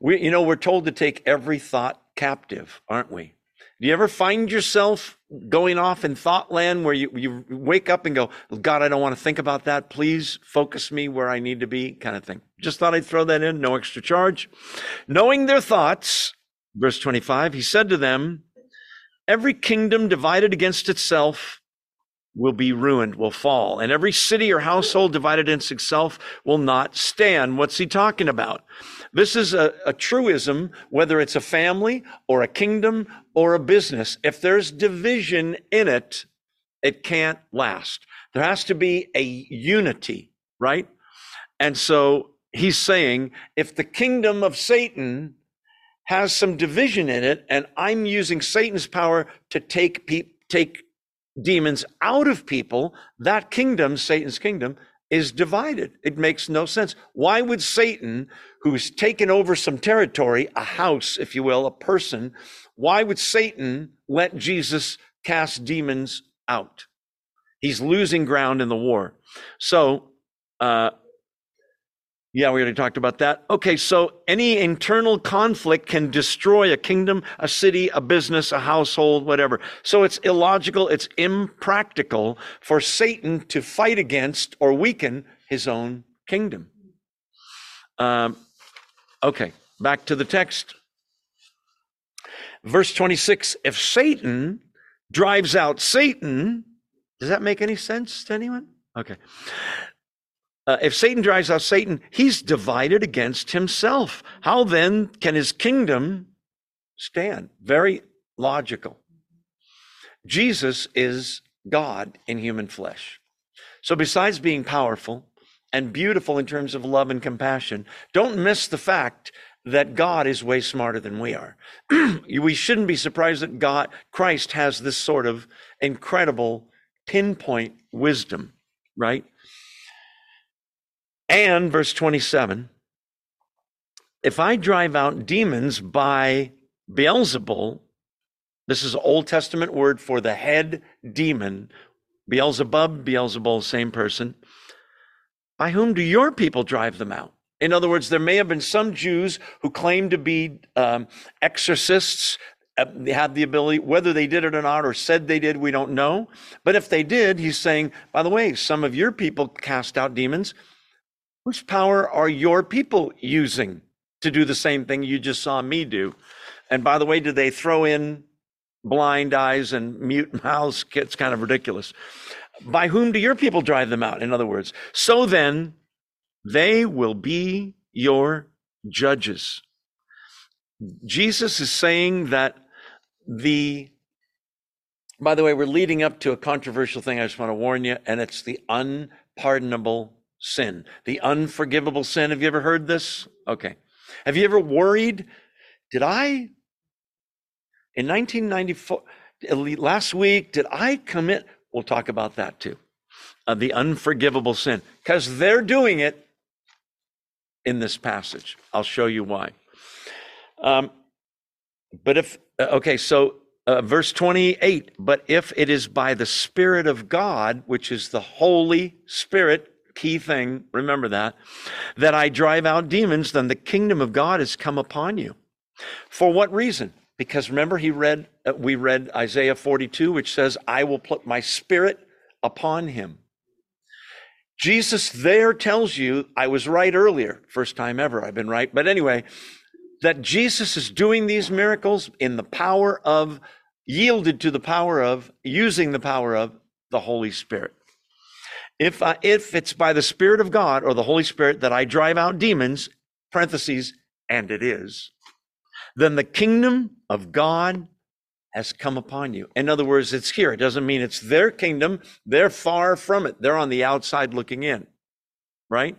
We, you know, we're told to take every thought captive, aren't we? Do you ever find yourself going off in thought land where you, you wake up and go, God, I don't want to think about that. Please focus me where I need to be, kind of thing. Just thought I'd throw that in, no extra charge. Knowing their thoughts, verse 25, he said to them, Every kingdom divided against itself will be ruined, will fall. And every city or household divided against itself will not stand. What's he talking about? This is a, a, truism, whether it's a family or a kingdom or a business. If there's division in it, it can't last. There has to be a unity, right? And so he's saying if the kingdom of Satan has some division in it, and I'm using Satan's power to take pe- take demons out of people, that kingdom, Satan's kingdom, is divided. It makes no sense. Why would Satan, who's taken over some territory, a house, if you will, a person, why would Satan let Jesus cast demons out? He's losing ground in the war. So, uh, yeah, we already talked about that. Okay, so any internal conflict can destroy a kingdom, a city, a business, a household, whatever. So it's illogical, it's impractical for Satan to fight against or weaken his own kingdom. Um, okay, back to the text. Verse 26 If Satan drives out Satan, does that make any sense to anyone? Okay. Uh, if Satan drives out Satan, he's divided against himself. How then can his kingdom stand? Very logical. Jesus is God in human flesh. So, besides being powerful and beautiful in terms of love and compassion, don't miss the fact that God is way smarter than we are. <clears throat> we shouldn't be surprised that God, Christ, has this sort of incredible pinpoint wisdom, right? And verse 27 if I drive out demons by Beelzebul, this is Old Testament word for the head demon, Beelzebub, Beelzebul, same person. By whom do your people drive them out? In other words, there may have been some Jews who claimed to be um, exorcists, uh, had the ability, whether they did it or not, or said they did, we don't know. But if they did, he's saying, by the way, some of your people cast out demons. Whose power are your people using to do the same thing you just saw me do? And by the way, did they throw in blind eyes and mute <laughs> mouths? It's kind of ridiculous. By whom do your people drive them out? In other words, so then they will be your judges. Jesus is saying that the, by the way, we're leading up to a controversial thing I just want to warn you, and it's the unpardonable sin, the unforgivable sin. Have you ever heard this? Okay. Have you ever worried? Did I, in 1994, last week, did I commit? We'll talk about that too. Uh, the unforgivable sin, because they're doing it in this passage. I'll show you why. Um, but if, uh, okay, so uh, verse 28 but if it is by the Spirit of God, which is the Holy Spirit, key thing, remember that, that I drive out demons, then the kingdom of God has come upon you. For what reason? Because remember, he read, uh, we read Isaiah 42, which says, I will put my spirit upon him. Jesus there tells you, I was right earlier, first time ever I've been right. But anyway, that Jesus is doing these miracles in the power of, yielded to the power of, using the power of the Holy Spirit. If, I, if it's by the Spirit of God or the Holy Spirit that I drive out demons, parentheses, and it is, then the kingdom of God has come upon you. In other words, it's here. It doesn't mean it's their kingdom. They're far from it. They're on the outside looking in, right?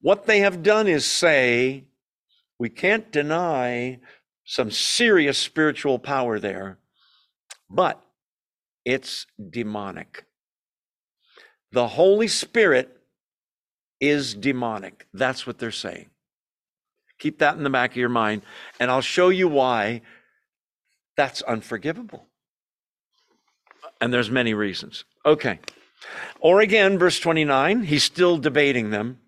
What they have done is say, we can't deny some serious spiritual power there, but it's demonic. The Holy Spirit is demonic. That's what they're saying. Keep that in the back of your mind, and I'll show you why that's unforgivable. And there's many reasons. Okay. Or again, verse 29, he's still debating them.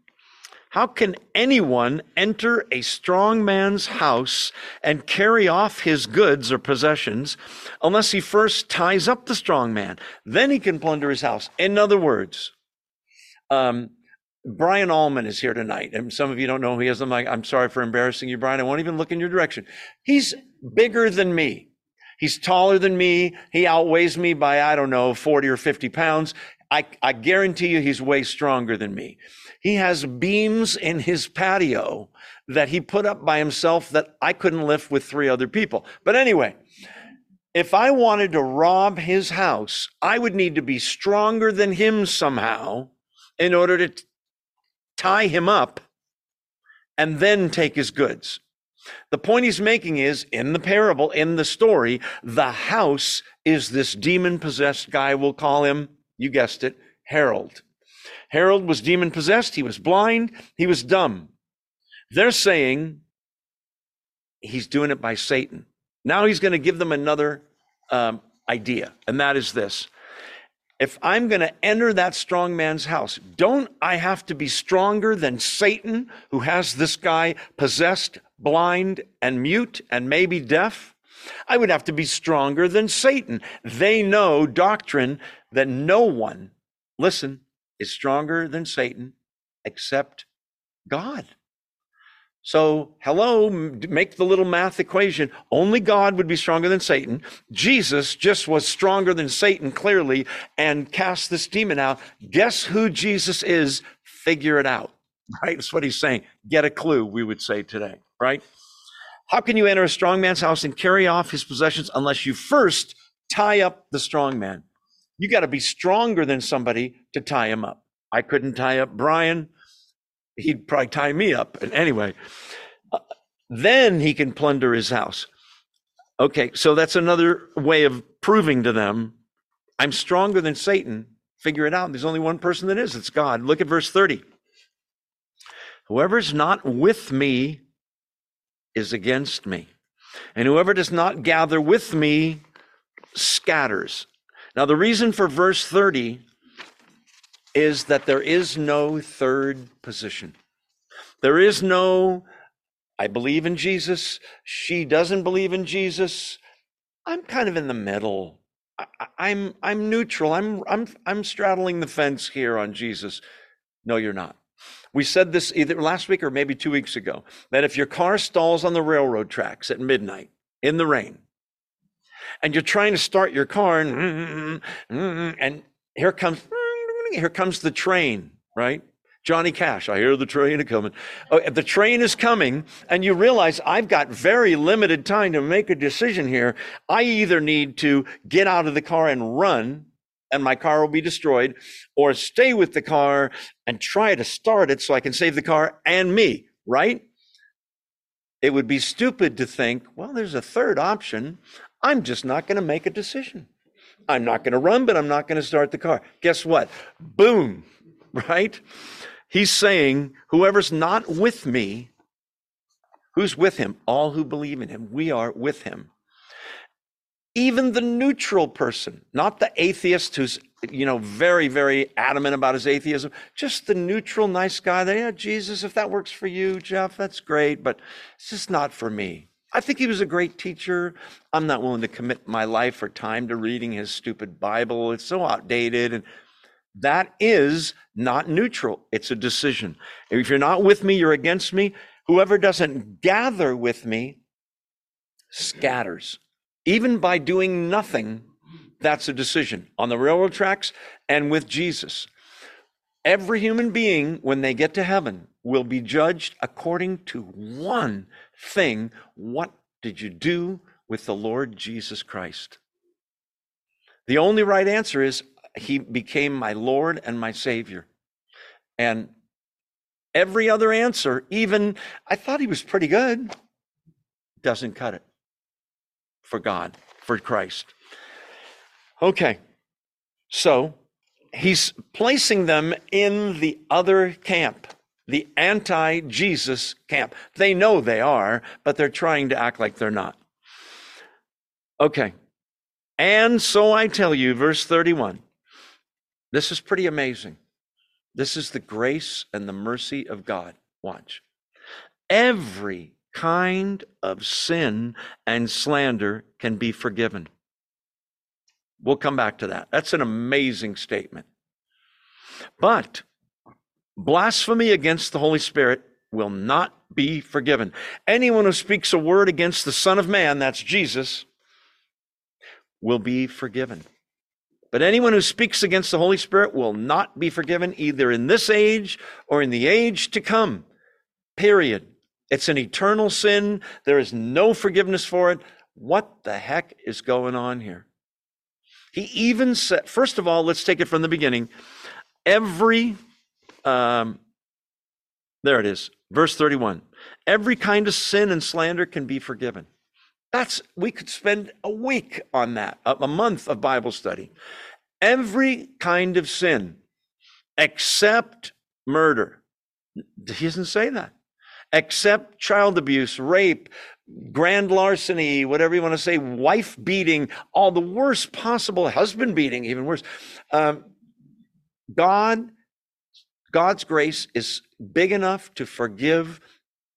How can anyone enter a strong man's house and carry off his goods or possessions unless he first ties up the strong man? Then he can plunder his house. In other words, um, Brian Allman is here tonight, and some of you don't know who he is. I'm like, I'm sorry for embarrassing you, Brian. I won't even look in your direction. He's bigger than me. He's taller than me. He outweighs me by, I don't know, 40 or 50 pounds. I, I guarantee you he's way stronger than me. He has beams in his patio that he put up by himself that I couldn't lift with three other people. But anyway, if I wanted to rob his house, I would need to be stronger than him somehow in order to t- tie him up and then take his goods. The point he's making is in the parable, in the story, the house is this demon possessed guy, we'll call him, you guessed it, Harold. Harold was demon possessed, he was blind, he was dumb. They're saying he's doing it by Satan. Now he's going to give them another um, idea, and that is this. If I'm going to enter that strong man's house, don't I have to be stronger than Satan, who has this guy possessed, blind, and mute, and maybe deaf? I would have to be stronger than Satan. They know doctrine that no one, listen, is stronger than Satan except God. So, hello, make the little math equation. Only God would be stronger than Satan. Jesus just was stronger than Satan, clearly, and cast this demon out. Guess who Jesus is? Figure it out, <laughs> right? That's what he's saying. Get a clue, we would say today, right? How can you enter a strong man's house and carry off his possessions unless you first tie up the strong man? You got to be stronger than somebody to tie him up. I couldn't tie up Brian. He'd probably tie me up. And anyway, uh, then he can plunder his house. Okay, so that's another way of proving to them I'm stronger than Satan. Figure it out. There's only one person that is. It's God. Look at verse 30. Whoever's not with me is against me. And whoever does not gather with me scatters. Now, the reason for verse 30 is that there is no third position. There is no, I believe in Jesus, she doesn't believe in Jesus. I'm kind of in the middle. I, I'm I'm neutral. I'm I'm I'm straddling the fence here on Jesus. No, you're not. We said this either last week or maybe two weeks ago that if your car stalls on the railroad tracks at midnight in the rain, and you're trying to start your car, and, mm, mm, mm, and here comes here comes the train, right? Johnny Cash, I hear the train coming. Oh, the train is coming, and you realize I've got very limited time to make a decision here. I either need to get out of the car and run, and my car will be destroyed, or stay with the car and try to start it so I can save the car and me, right? It would be stupid to think, well, there's a third option. I'm just not going to make a decision. I'm not going to run, but I'm not going to start the car. Guess what? Boom, <laughs> right? He's saying, whoever's not with me, who's with him? All who believe in him. We are with him even the neutral person, not the atheist who's, you know, very, very adamant about his atheism, just the neutral, nice guy that, yeah, Jesus, if that works for you, Jeff, that's great, but it's just not for me. I think he was a great teacher. I'm not willing to commit my life or time to reading his stupid Bible. It's so outdated. And that is not neutral. It's a decision. If you're not with me, you're against me. Whoever doesn't gather with me scatters. Even by doing nothing, that's a decision on the railroad tracks and with Jesus. Every human being, when they get to heaven, will be judged according to one thing. What did you do with the Lord Jesus Christ? The only right answer is He became my Lord and my Savior. And every other answer, even I thought He was pretty good, doesn't cut it for God, for Christ. Okay, so he's placing them in the other camp, the anti Jesus camp. They know they are, but they're trying to act like they're not. Okay, and so I tell you, verse 31, this is pretty amazing. This is the grace and the mercy of God. Watch. Every kind of sin and slander can be forgiven. We'll come back to that. That's an amazing statement. But blasphemy against the Holy Spirit will not be forgiven. Anyone who speaks a word against the Son of Man, that's Jesus, will be forgiven. But anyone who speaks against the Holy Spirit will not be forgiven either in this age or in the age to come. Period. It's an eternal sin. There is no forgiveness for it. What the heck is going on here? He even said, first of all, let's take it from the beginning. Every, um, there it is, verse 31. Every kind of sin and slander can be forgiven. That's, we could spend a week on that, a month of Bible study. Every kind of sin except murder. He doesn't say that except child abuse, rape, grand larceny, whatever you want to say, wife beating, all the worst possible, husband beating, even worse. Um, God, God's grace is big enough to forgive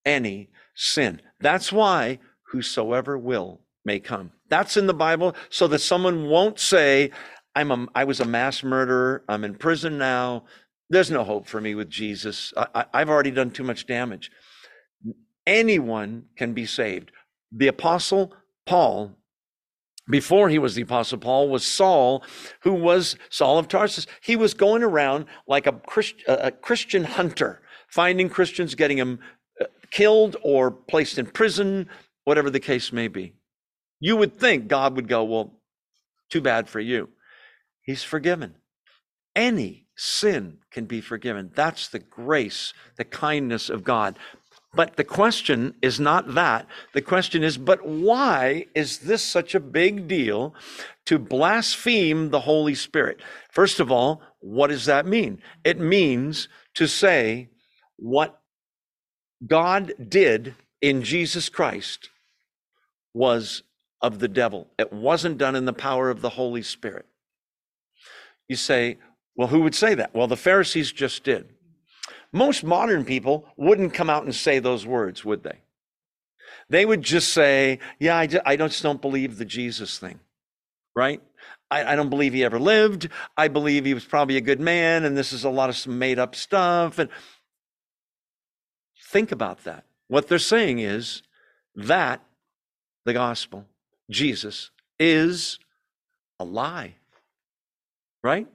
any sin. That's why whosoever will may come. That's in the Bible so that someone won't say, I'm a, I was a mass murderer. I'm in prison now. There's no hope for me with Jesus. I, I've already done too much damage anyone can be saved. The apostle Paul, before he was the apostle Paul, was Saul, who was Saul of Tarsus. He was going around like a, Christ, a Christian hunter, finding Christians, getting them uh, killed or placed in prison, whatever the case may be. You would think God would go, well, too bad for you. he's forgiven. Any sin can be forgiven. That's the grace, the kindness of God. But the question is not that. The question is, but why is this such a big deal to blaspheme the Holy Spirit? First of all, what does that mean? It means to say what God did in Jesus Christ was of the devil. It wasn't done in the power of the Holy Spirit. You say, well, who would say that? Well, the Pharisees just did. Most modern people wouldn't come out and say those words, would they? They would just say, yeah, I, I just don't believe the Jesus thing, right? I, I, don't believe he ever lived. I believe he was probably a good man, and this is a lot of some made up stuff. And think about that. What they're saying is that the gospel, Jesus, is a lie, right?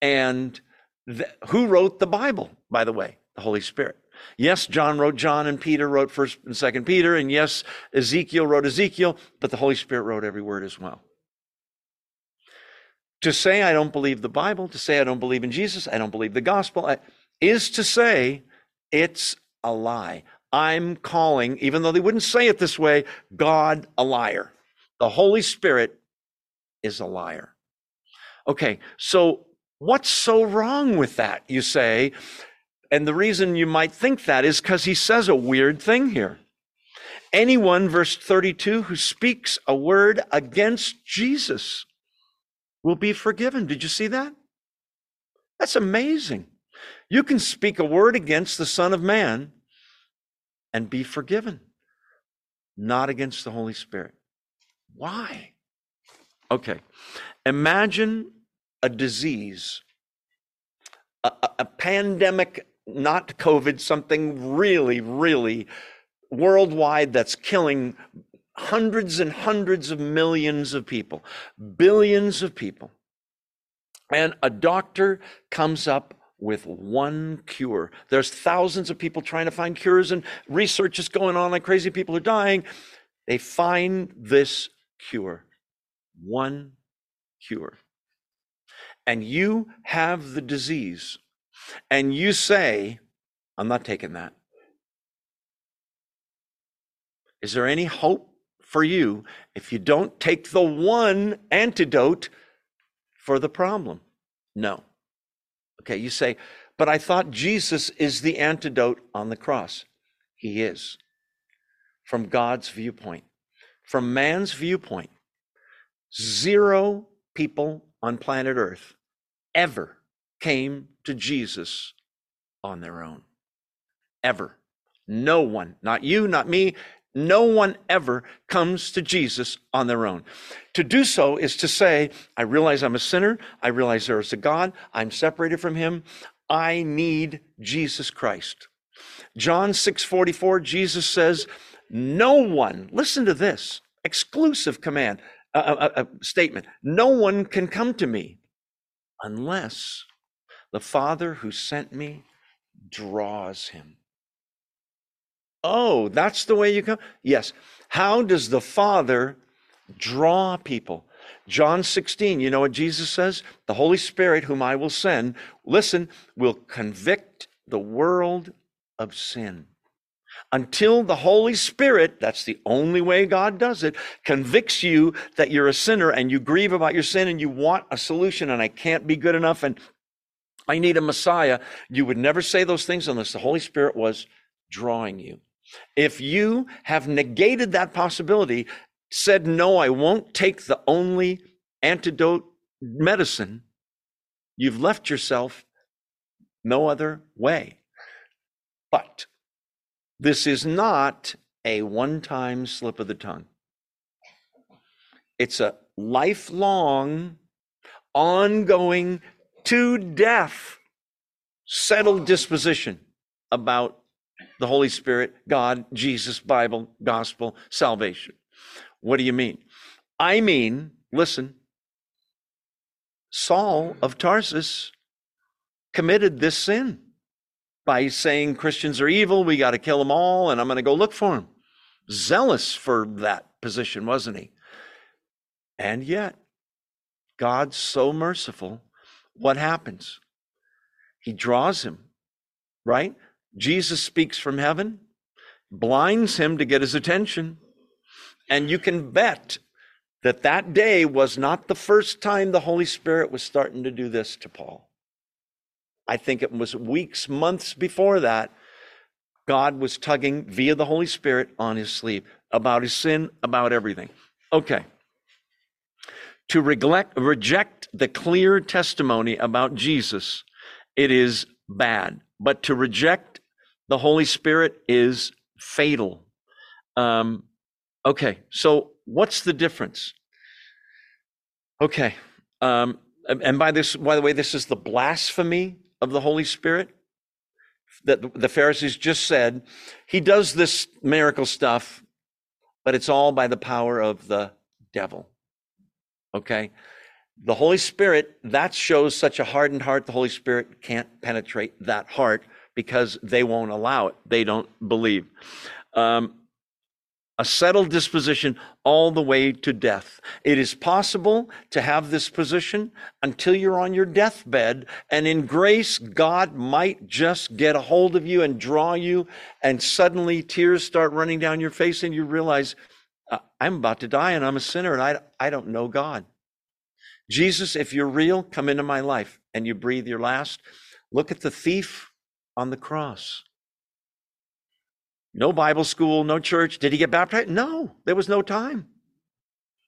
And th- who wrote the Bible, by the way? The Holy Spirit. Yes, John wrote John and Peter wrote 1st and 2nd Peter, and yes, Ezekiel wrote Ezekiel, but the Holy Spirit wrote every word as well. To say I don't believe the Bible, to say I don't believe in Jesus, I don't believe the gospel, is to say it's a lie. I'm calling, even though they wouldn't say it this way, God a liar. The Holy Spirit is a liar. Okay, so what's so wrong with that, you say? And the reason you might think that is because he says a weird thing here. Anyone, verse 32, who speaks a word against Jesus will be forgiven. Did you see that? That's amazing. You can speak a word against the Son of Man and be forgiven, not against the Holy Spirit. Why? Okay. Imagine a disease, a, a, a pandemic, not COVID, something really, really worldwide that's killing hundreds and hundreds of millions of people, billions of people. And a doctor comes up with one cure. There's thousands of people trying to find cures and research is going on like crazy. People are dying. They find this cure. One cure. And you have the disease and you say, I'm not taking that. Is there any hope for you if you don't take the one antidote for the problem? No. Okay, you say, but I thought Jesus is the antidote on the cross. He is. From God's viewpoint. From man's viewpoint, zero people on planet Earth ever came to Jesus on their own. Ever. No one, not you, not me, no one ever comes to Jesus on their own. To do so is to say, I realize I'm a sinner. I realize there is a God. I'm separated from him. I need Jesus Christ. John 6 44, Jesus says, No one, listen to this exclusive command, a uh, uh, statement. No one can come to me unless the Father who sent me draws him. Oh, that's the way you come? Yes. How does the Father draw people? John 16, you know what Jesus says? The Holy Spirit, whom I will send, listen, will convict the world of sin. Until the Holy Spirit, that's the only way God does it, convicts you that you're a sinner and you grieve about your sin and you want a solution and I can't be good enough and I need a Messiah. You would never say those things unless the Holy Spirit was drawing you. If you have negated that possibility, said, no, I won't take the only antidote medicine, you've left yourself no other way. But this is not a one time slip of the tongue. It's a lifelong, ongoing, to death, settled disposition about the Holy Spirit, God, Jesus, Bible, gospel, salvation. What do you mean? I mean, listen, Saul of Tarsus committed this sin by saying Christians are evil, we got to kill them all, and I'm going to go look for them. Zealous for that position, wasn't he? And yet, God's so merciful, what happens? He draws him, right? Jesus speaks from heaven, blinds him to get his attention. And you can bet that that day was not the first time the Holy Spirit was starting to do this to Paul. I think it was weeks, months before that, God was tugging via the Holy Spirit on his sleeve about his sin, about everything. Okay. To neglect, reject the clear testimony about Jesus, it is bad. But to reject the Holy Spirit is fatal. Um, okay, so what's the difference? Okay, um, and by this, by the way, this is the blasphemy of the Holy Spirit that the Pharisees just said. He does this miracle stuff, but it's all by the power of the devil. Okay, the Holy Spirit that shows such a hardened heart. The Holy Spirit can't penetrate that heart because they won't allow it. They don't believe. Um, a settled disposition all the way to death. It is possible to have this position until you're on your deathbed, and in grace, God might just get a hold of you and draw you, and suddenly tears start running down your face, and you realize, Uh, I'm about to die and I'm a sinner and I, I don't know God. Jesus, if you're real, come into my life and you breathe your last. Look at the thief on the cross. No Bible school, no church. Did he get baptized? No, there was no time.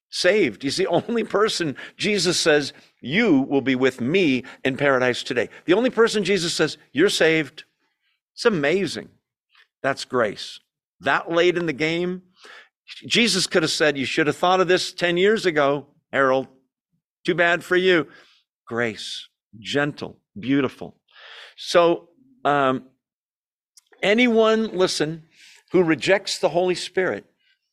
Saved. He's the <laughs> only person Jesus says, You will be with me in paradise today. The only person Jesus says, You're saved. It's amazing. That's grace. That late in the game, Jesus could have said, You should have thought of this 10 years ago, Harold. Too bad for you. Grace, gentle, beautiful. So, um, anyone, listen, who rejects the Holy Spirit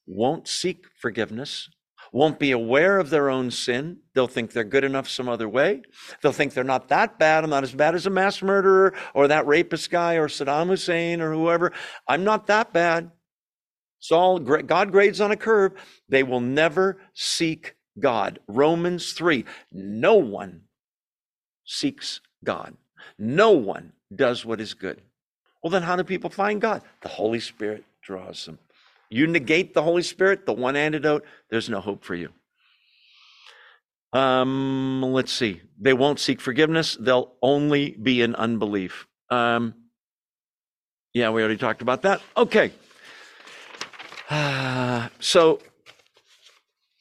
won't seek forgiveness, won't be aware of their own sin. They'll think they're good enough some other way. They'll think they're not that bad. I'm not as bad as a mass murderer or that rapist guy or Saddam Hussein or whoever. I'm not that bad. It's all God grades on a curve. They will never seek God. Romans 3. No one seeks God. No one does what is good. Well, then how do people find God? The Holy Spirit draws them. You negate the Holy Spirit, the one antidote, there's no hope for you. Um, let's see. They won't seek forgiveness. They'll only be in unbelief. Um, yeah, we already talked about that. Okay. So,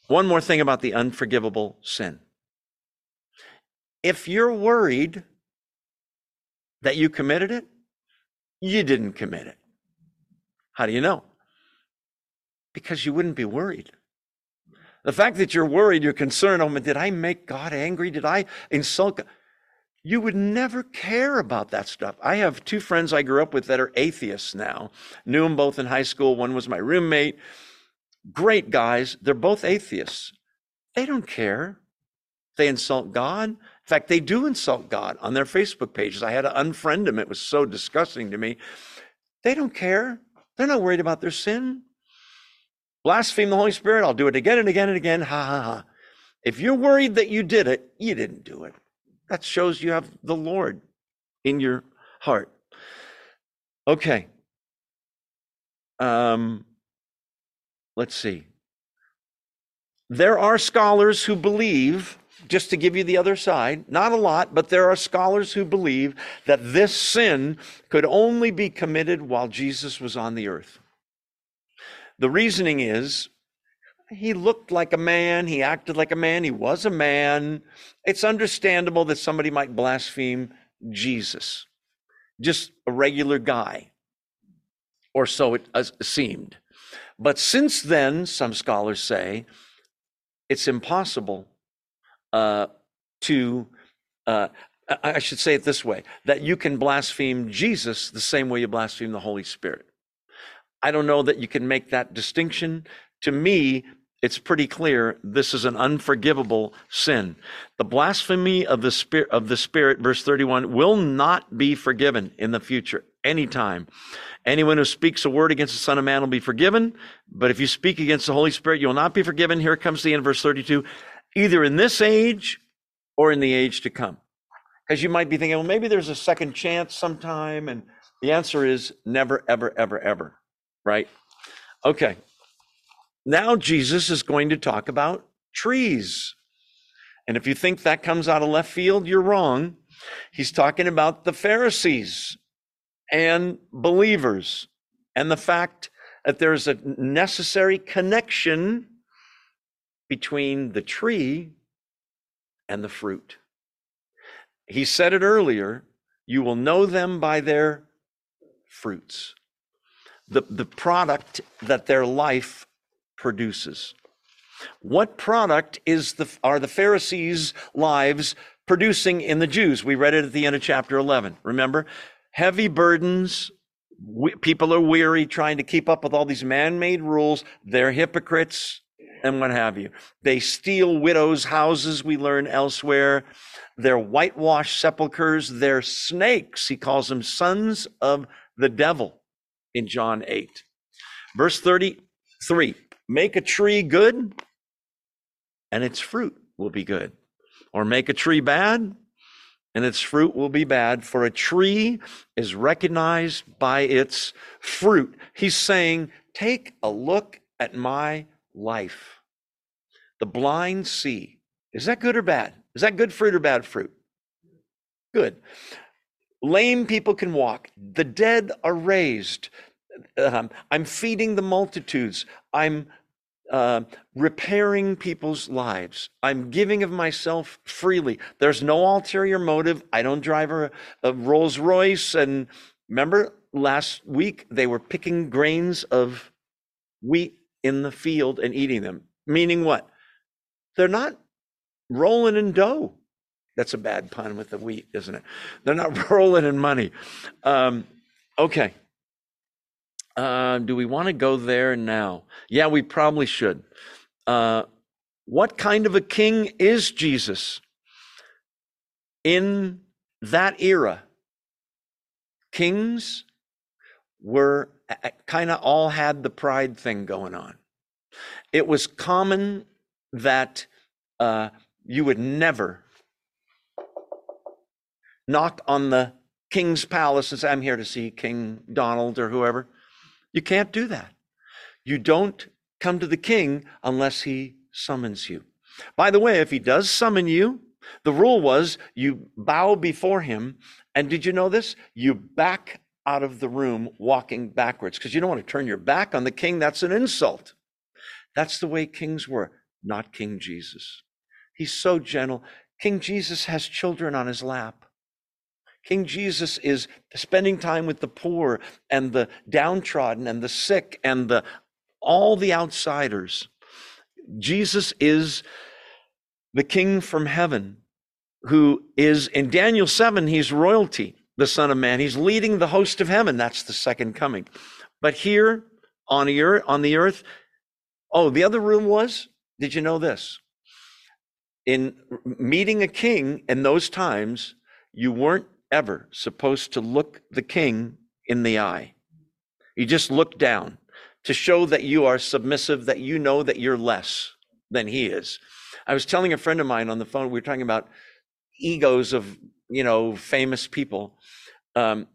one more thing about the unforgivable sin. If you're worried that you committed it, you didn't commit it. How do you know? Because you wouldn't be worried. The fact that you're worried, you're concerned, oh, did I make God angry? Did I insult God? You would never care about that stuff. I have two friends I grew up with that are atheists now. Knew them both in high school. One was my roommate. Great guys. They're both atheists. They don't care. They insult God. In fact, they do insult God on their Facebook pages. I had to unfriend them. It was so disgusting to me. They don't care. They're not worried about their sin. Blaspheme the Holy Spirit. I'll do it again and again and again. Ha ha ha. If you're worried that you did it, you didn't do it. That shows you have the Lord in your heart. Okay. Um, let's see. There are scholars who believe, just to give you the other side, not a lot, but there are scholars who believe that this sin could only be committed while Jesus was on the earth. The reasoning is he looked like a man, he acted like a man, he was a man. It's understandable that somebody might blaspheme Jesus, just a regular guy, or so it seemed. But since then, some scholars say it's impossible uh, to, uh, I should say it this way, that you can blaspheme Jesus the same way you blaspheme the Holy Spirit. I don't know that you can make that distinction. To me, it's pretty clear this is an unforgivable sin. The blasphemy of the spirit of the spirit verse 31 will not be forgiven in the future anytime. Anyone who speaks a word against the son of man will be forgiven, but if you speak against the Holy Spirit, you will not be forgiven. Here comes the end verse 32. Either in this age or in the age to come? Because you might be thinking, well, maybe there's a second chance sometime. And the answer is never, ever, ever, ever. Right? Okay. Now Jesus is going to talk about trees. And if you think that comes out of left field, you're wrong. He's talking about the Pharisees and believers and the fact that there's a necessary connection between the tree and the fruit. He said it earlier you will know them by their fruits, the, the product that their life produces. What product is the, are the Pharisees' lives producing in the Jews? We read it at the end of chapter 11. Remember? Heavy burdens. People are weary trying to keep up with all these man made rules. They're hypocrites and what have you. They steal widows' houses, we learn elsewhere. They're whitewashed sepulchres. They're snakes. He calls them sons of the devil in John 8. Verse 33 Make a tree good, and its fruit will be good. Or make a tree bad, and its fruit will be bad. For a tree is recognized by its fruit. He's saying, Take a look at my life. The blind see. Is that good or bad? Is that good fruit or bad fruit? Good. Lame people can walk. The dead are raised. Um, I'm feeding the multitudes. I'm uh, repairing people's lives. I'm giving of myself freely. There's no ulterior motive. I don't drive a, a Rolls Royce. And remember last week, they were picking grains of wheat in the field and eating them. Meaning what? They're not rolling in dough. That's a bad pun with the wheat, isn't it? They're not <laughs> rolling in money. Um, okay. Uh, do we want to go there now? Yeah, we probably should. Uh, what kind of a king is Jesus? In that era, kings were kind of all had the pride thing going on. It was common that uh, you would never knock on the king's palace and say, I'm here to see King Donald or whoever. You can't do that. You don't come to the king unless he summons you. By the way, if he does summon you, the rule was you bow before him. And did you know this? You back out of the room walking backwards because you don't want to turn your back on the king. That's an insult. That's the way kings were, not King Jesus. He's so gentle. King Jesus has children on his lap. King Jesus is spending time with the poor and the downtrodden and the sick and the all the outsiders. Jesus is the king from heaven who is in Daniel 7 he's royalty, the son of man. He's leading the host of heaven. That's the second coming. But here on earth, on the earth, oh, the other room was, did you know this? In meeting a king in those times, you weren't ever supposed to look the king in the eye. You just look down to show that you are submissive, that you know that you're less than he is. I was telling a friend of mine on the phone, we were talking about egos of, you know, famous people. Um,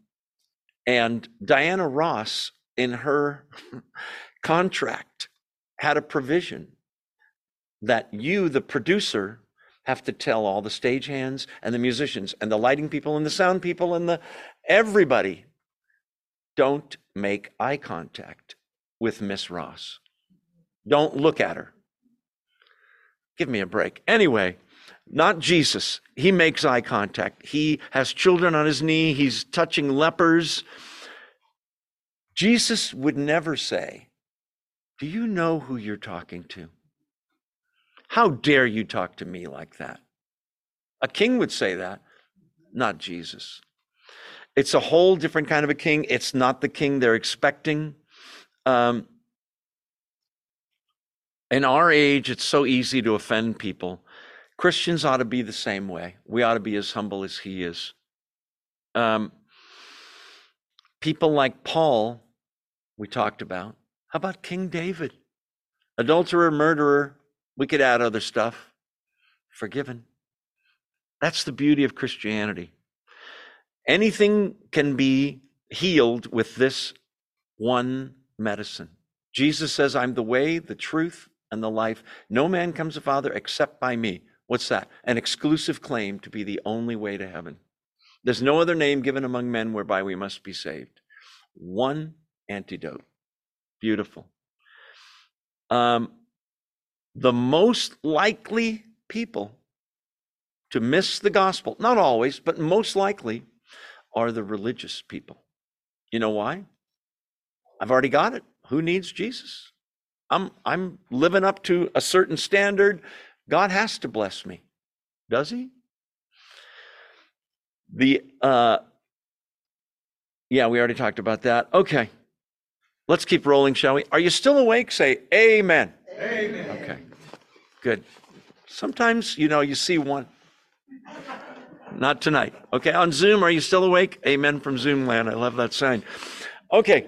and Diana Ross, in her <laughs> contract, had a provision that you, the producer, have to tell all the stagehands and the musicians and the lighting people and the sound people and the everybody don't make eye contact with Miss Ross. Don't look at her. Give me a break. Anyway, not Jesus. He makes eye contact. He has children on his knee. He's touching lepers. Jesus would never say, Do you know who you're talking to? How dare you talk to me like that? A king would say that, not Jesus. It's a whole different kind of a king. It's not the king they're expecting. Um, in our age, it's so easy to offend people. Christians ought to be the same way. We ought to be as humble as he is. Um, people like Paul, we talked about. How about King David? Adulterer, murderer, we could add other stuff. Forgiven. That's the beauty of Christianity. Anything can be healed with this one medicine. Jesus says, I'm the way, the truth, and the life. No man comes to Father except by me. What's that? An exclusive claim to be the only way to heaven. There's no other name given among men whereby we must be saved. One antidote. Beautiful. Um, the most likely people to miss the gospel, not always, but most likely, are the religious people. You know why? I've already got it. Who needs Jesus? I'm I'm living up to a certain standard. God has to bless me. Does he? The uh yeah, we already talked about that. Okay. Let's keep rolling, shall we? Are you still awake? Say amen. Amen. Good. Sometimes, you know, you see one. Not tonight. Okay. On Zoom, are you still awake? Amen from Zoom land. I love that sign. Okay.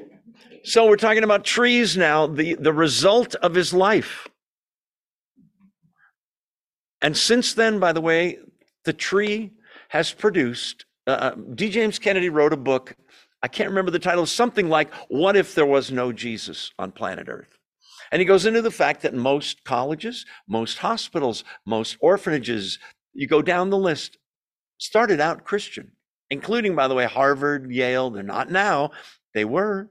So we're talking about trees now, the, the result of his life. And since then, by the way, the tree has produced. Uh, uh D. James Kennedy wrote a book. I can't remember the title, something like What If There Was No Jesus on Planet Earth? And he goes into the fact that most colleges, most hospitals, most orphanages, you go down the list, started out Christian, including, by the way, Harvard, Yale. They're not now, they were.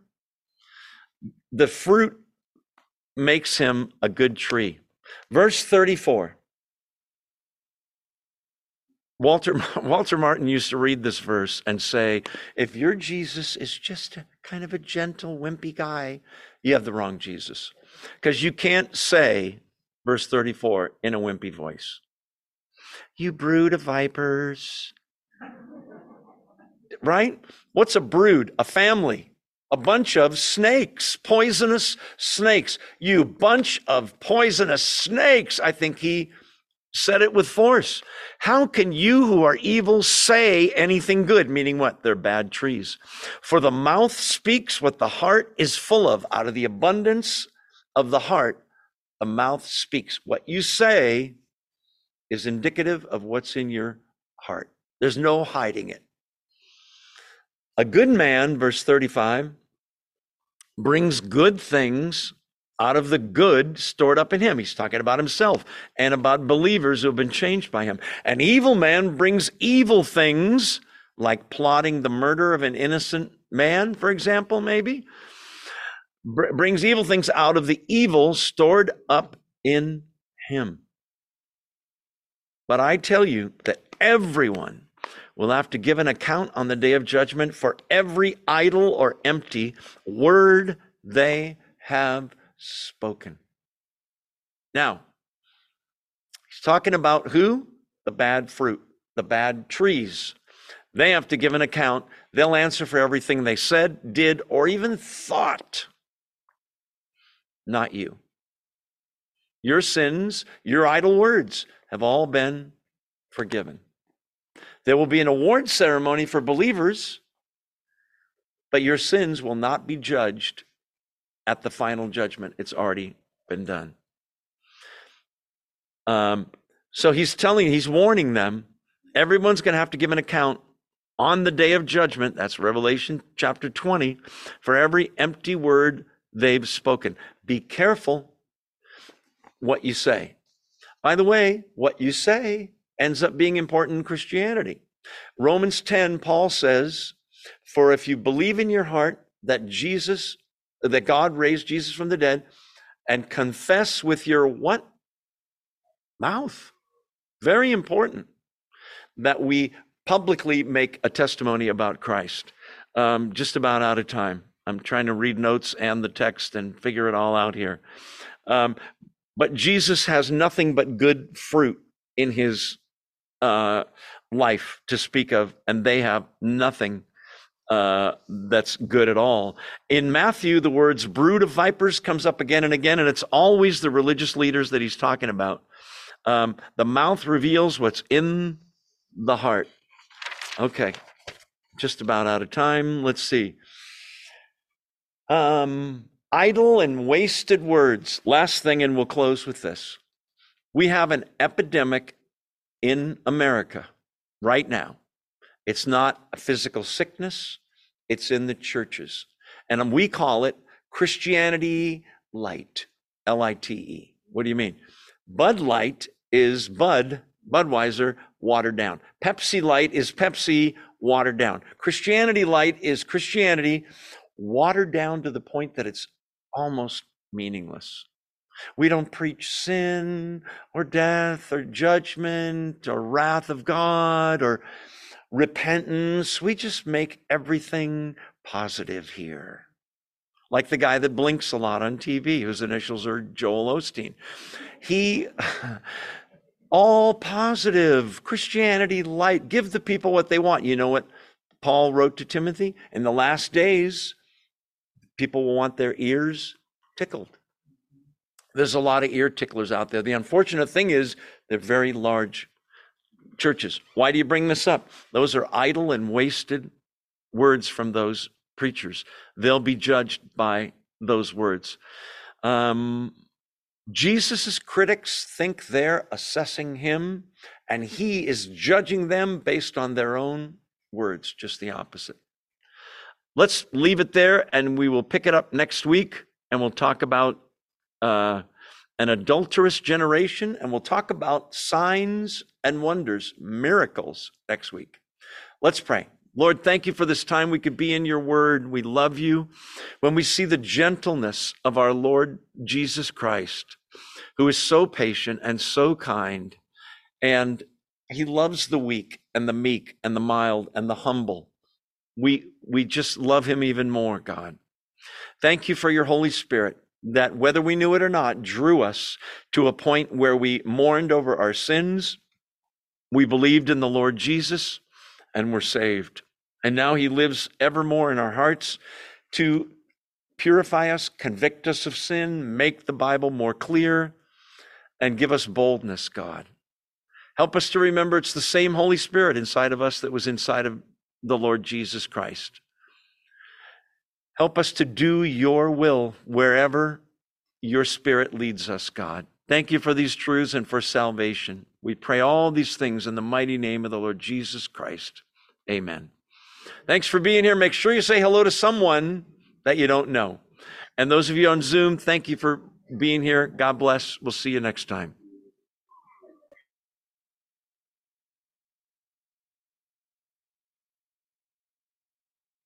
The fruit makes him a good tree. Verse 34. Walter, <laughs> Walter Martin used to read this verse and say, if your Jesus is just a kind of a gentle, wimpy guy, you have the wrong Jesus. Because you can't say, verse 34, in a wimpy voice, you brood of vipers. Right? What's a brood? A family. A bunch of snakes, poisonous snakes. You bunch of poisonous snakes. I think he said it with force. How can you who are evil say anything good? Meaning what? They're bad trees. For the mouth speaks what the heart is full of. Out of the abundance of the heart, the mouth speaks. What you say is indicative of what's in your heart. There's no hiding it. A good man, verse 35, brings good things out of the good stored up in him. He's talking about himself and about believers who have been changed by him. An evil man brings evil things, like plotting the murder of an innocent man, for example, maybe. Br- brings evil things out of the evil stored up in him. But I tell you that everyone will have to give an account on the day of judgment for every idle or empty word they have spoken. Now, he's talking about who? The bad fruit, the bad trees. They have to give an account. They'll answer for everything they said, did, or even thought. Not you. Your sins, your idle words have all been forgiven. There will be an award ceremony for believers, but your sins will not be judged at the final judgment. It's already been done. Um, so he's telling, he's warning them, everyone's going to have to give an account on the day of judgment. That's Revelation chapter 20, for every empty word they've spoken. Be careful what you say. By the way, what you say ends up being important in Christianity. Romans 10, Paul says, For if you believe in your heart that Jesus that God raised Jesus from the dead and confess with your what? Mouth. Very important that we publicly make a testimony about Christ. Um, just about out of time. I'm trying to read notes and the text and figure it all out here. Um, but Jesus has nothing but good fruit in his uh, life to speak of, and they have nothing uh, that's good at all. In Matthew, the words brood of vipers comes up again and again, and it's always the religious leaders that he's talking about. Um, the mouth reveals what's in the heart. Okay, just about out of time. Let's see. Um, idle and wasted words. Last thing, and we'll close with this. We have an epidemic in America right now. It's not a physical sickness, it's in the churches. And we call it Christianity Light, L I T E. What do you mean? Bud Light is Bud, Budweiser, watered down. Pepsi Light is Pepsi, watered down. Christianity Light is Christianity watered down to the point that it's almost meaningless. We don't preach sin or death or judgment or wrath of God or repentance. We just make everything positive here. Like the guy that blinks a lot on TV, whose initials are Joel Osteen. He, <laughs> all positive, Christianity light, give the people what they want. You know what Paul wrote to Timothy? In the last days, people will want their ears tickled. There's a lot of ear ticklers out there. The unfortunate thing is they're very large churches. Why do you bring this up? Those are idle and wasted words from those preachers. They'll be judged by those words. Um, Jesus' critics think they're assessing him, and he is judging them based on their own words, just the opposite. Let's leave it there, and we will pick it up next week, and we'll talk about uh, an adulterous generation, and we'll talk about signs and wonders, miracles next week. Let's pray. Lord, thank you for this time we could be in your word. We love you. When we see the gentleness of our Lord Jesus Christ, who is so patient and so kind, and he loves the weak and the meek and the mild and the humble. We, we just love him even more, God. Thank you for your Holy Spirit that, whether we knew it or not, drew us to a point where we mourned over our sins, we believed in the Lord Jesus, and were saved. And now he lives evermore in our hearts to purify us, convict us of sin, make the Bible more clear, and give us boldness, God. Help us to remember it's the same Holy Spirit inside of us that was inside of the Lord Jesus Christ. Help us to do your will wherever your Spirit leads us, God. Thank you for these truths and for salvation. We pray all these things in the mighty name of the Lord Jesus Christ. Amen. Thanks for being here. Make sure you say hello to someone that you don't know. And those of you on Zoom, thank you for being here. God bless. We'll see you next time.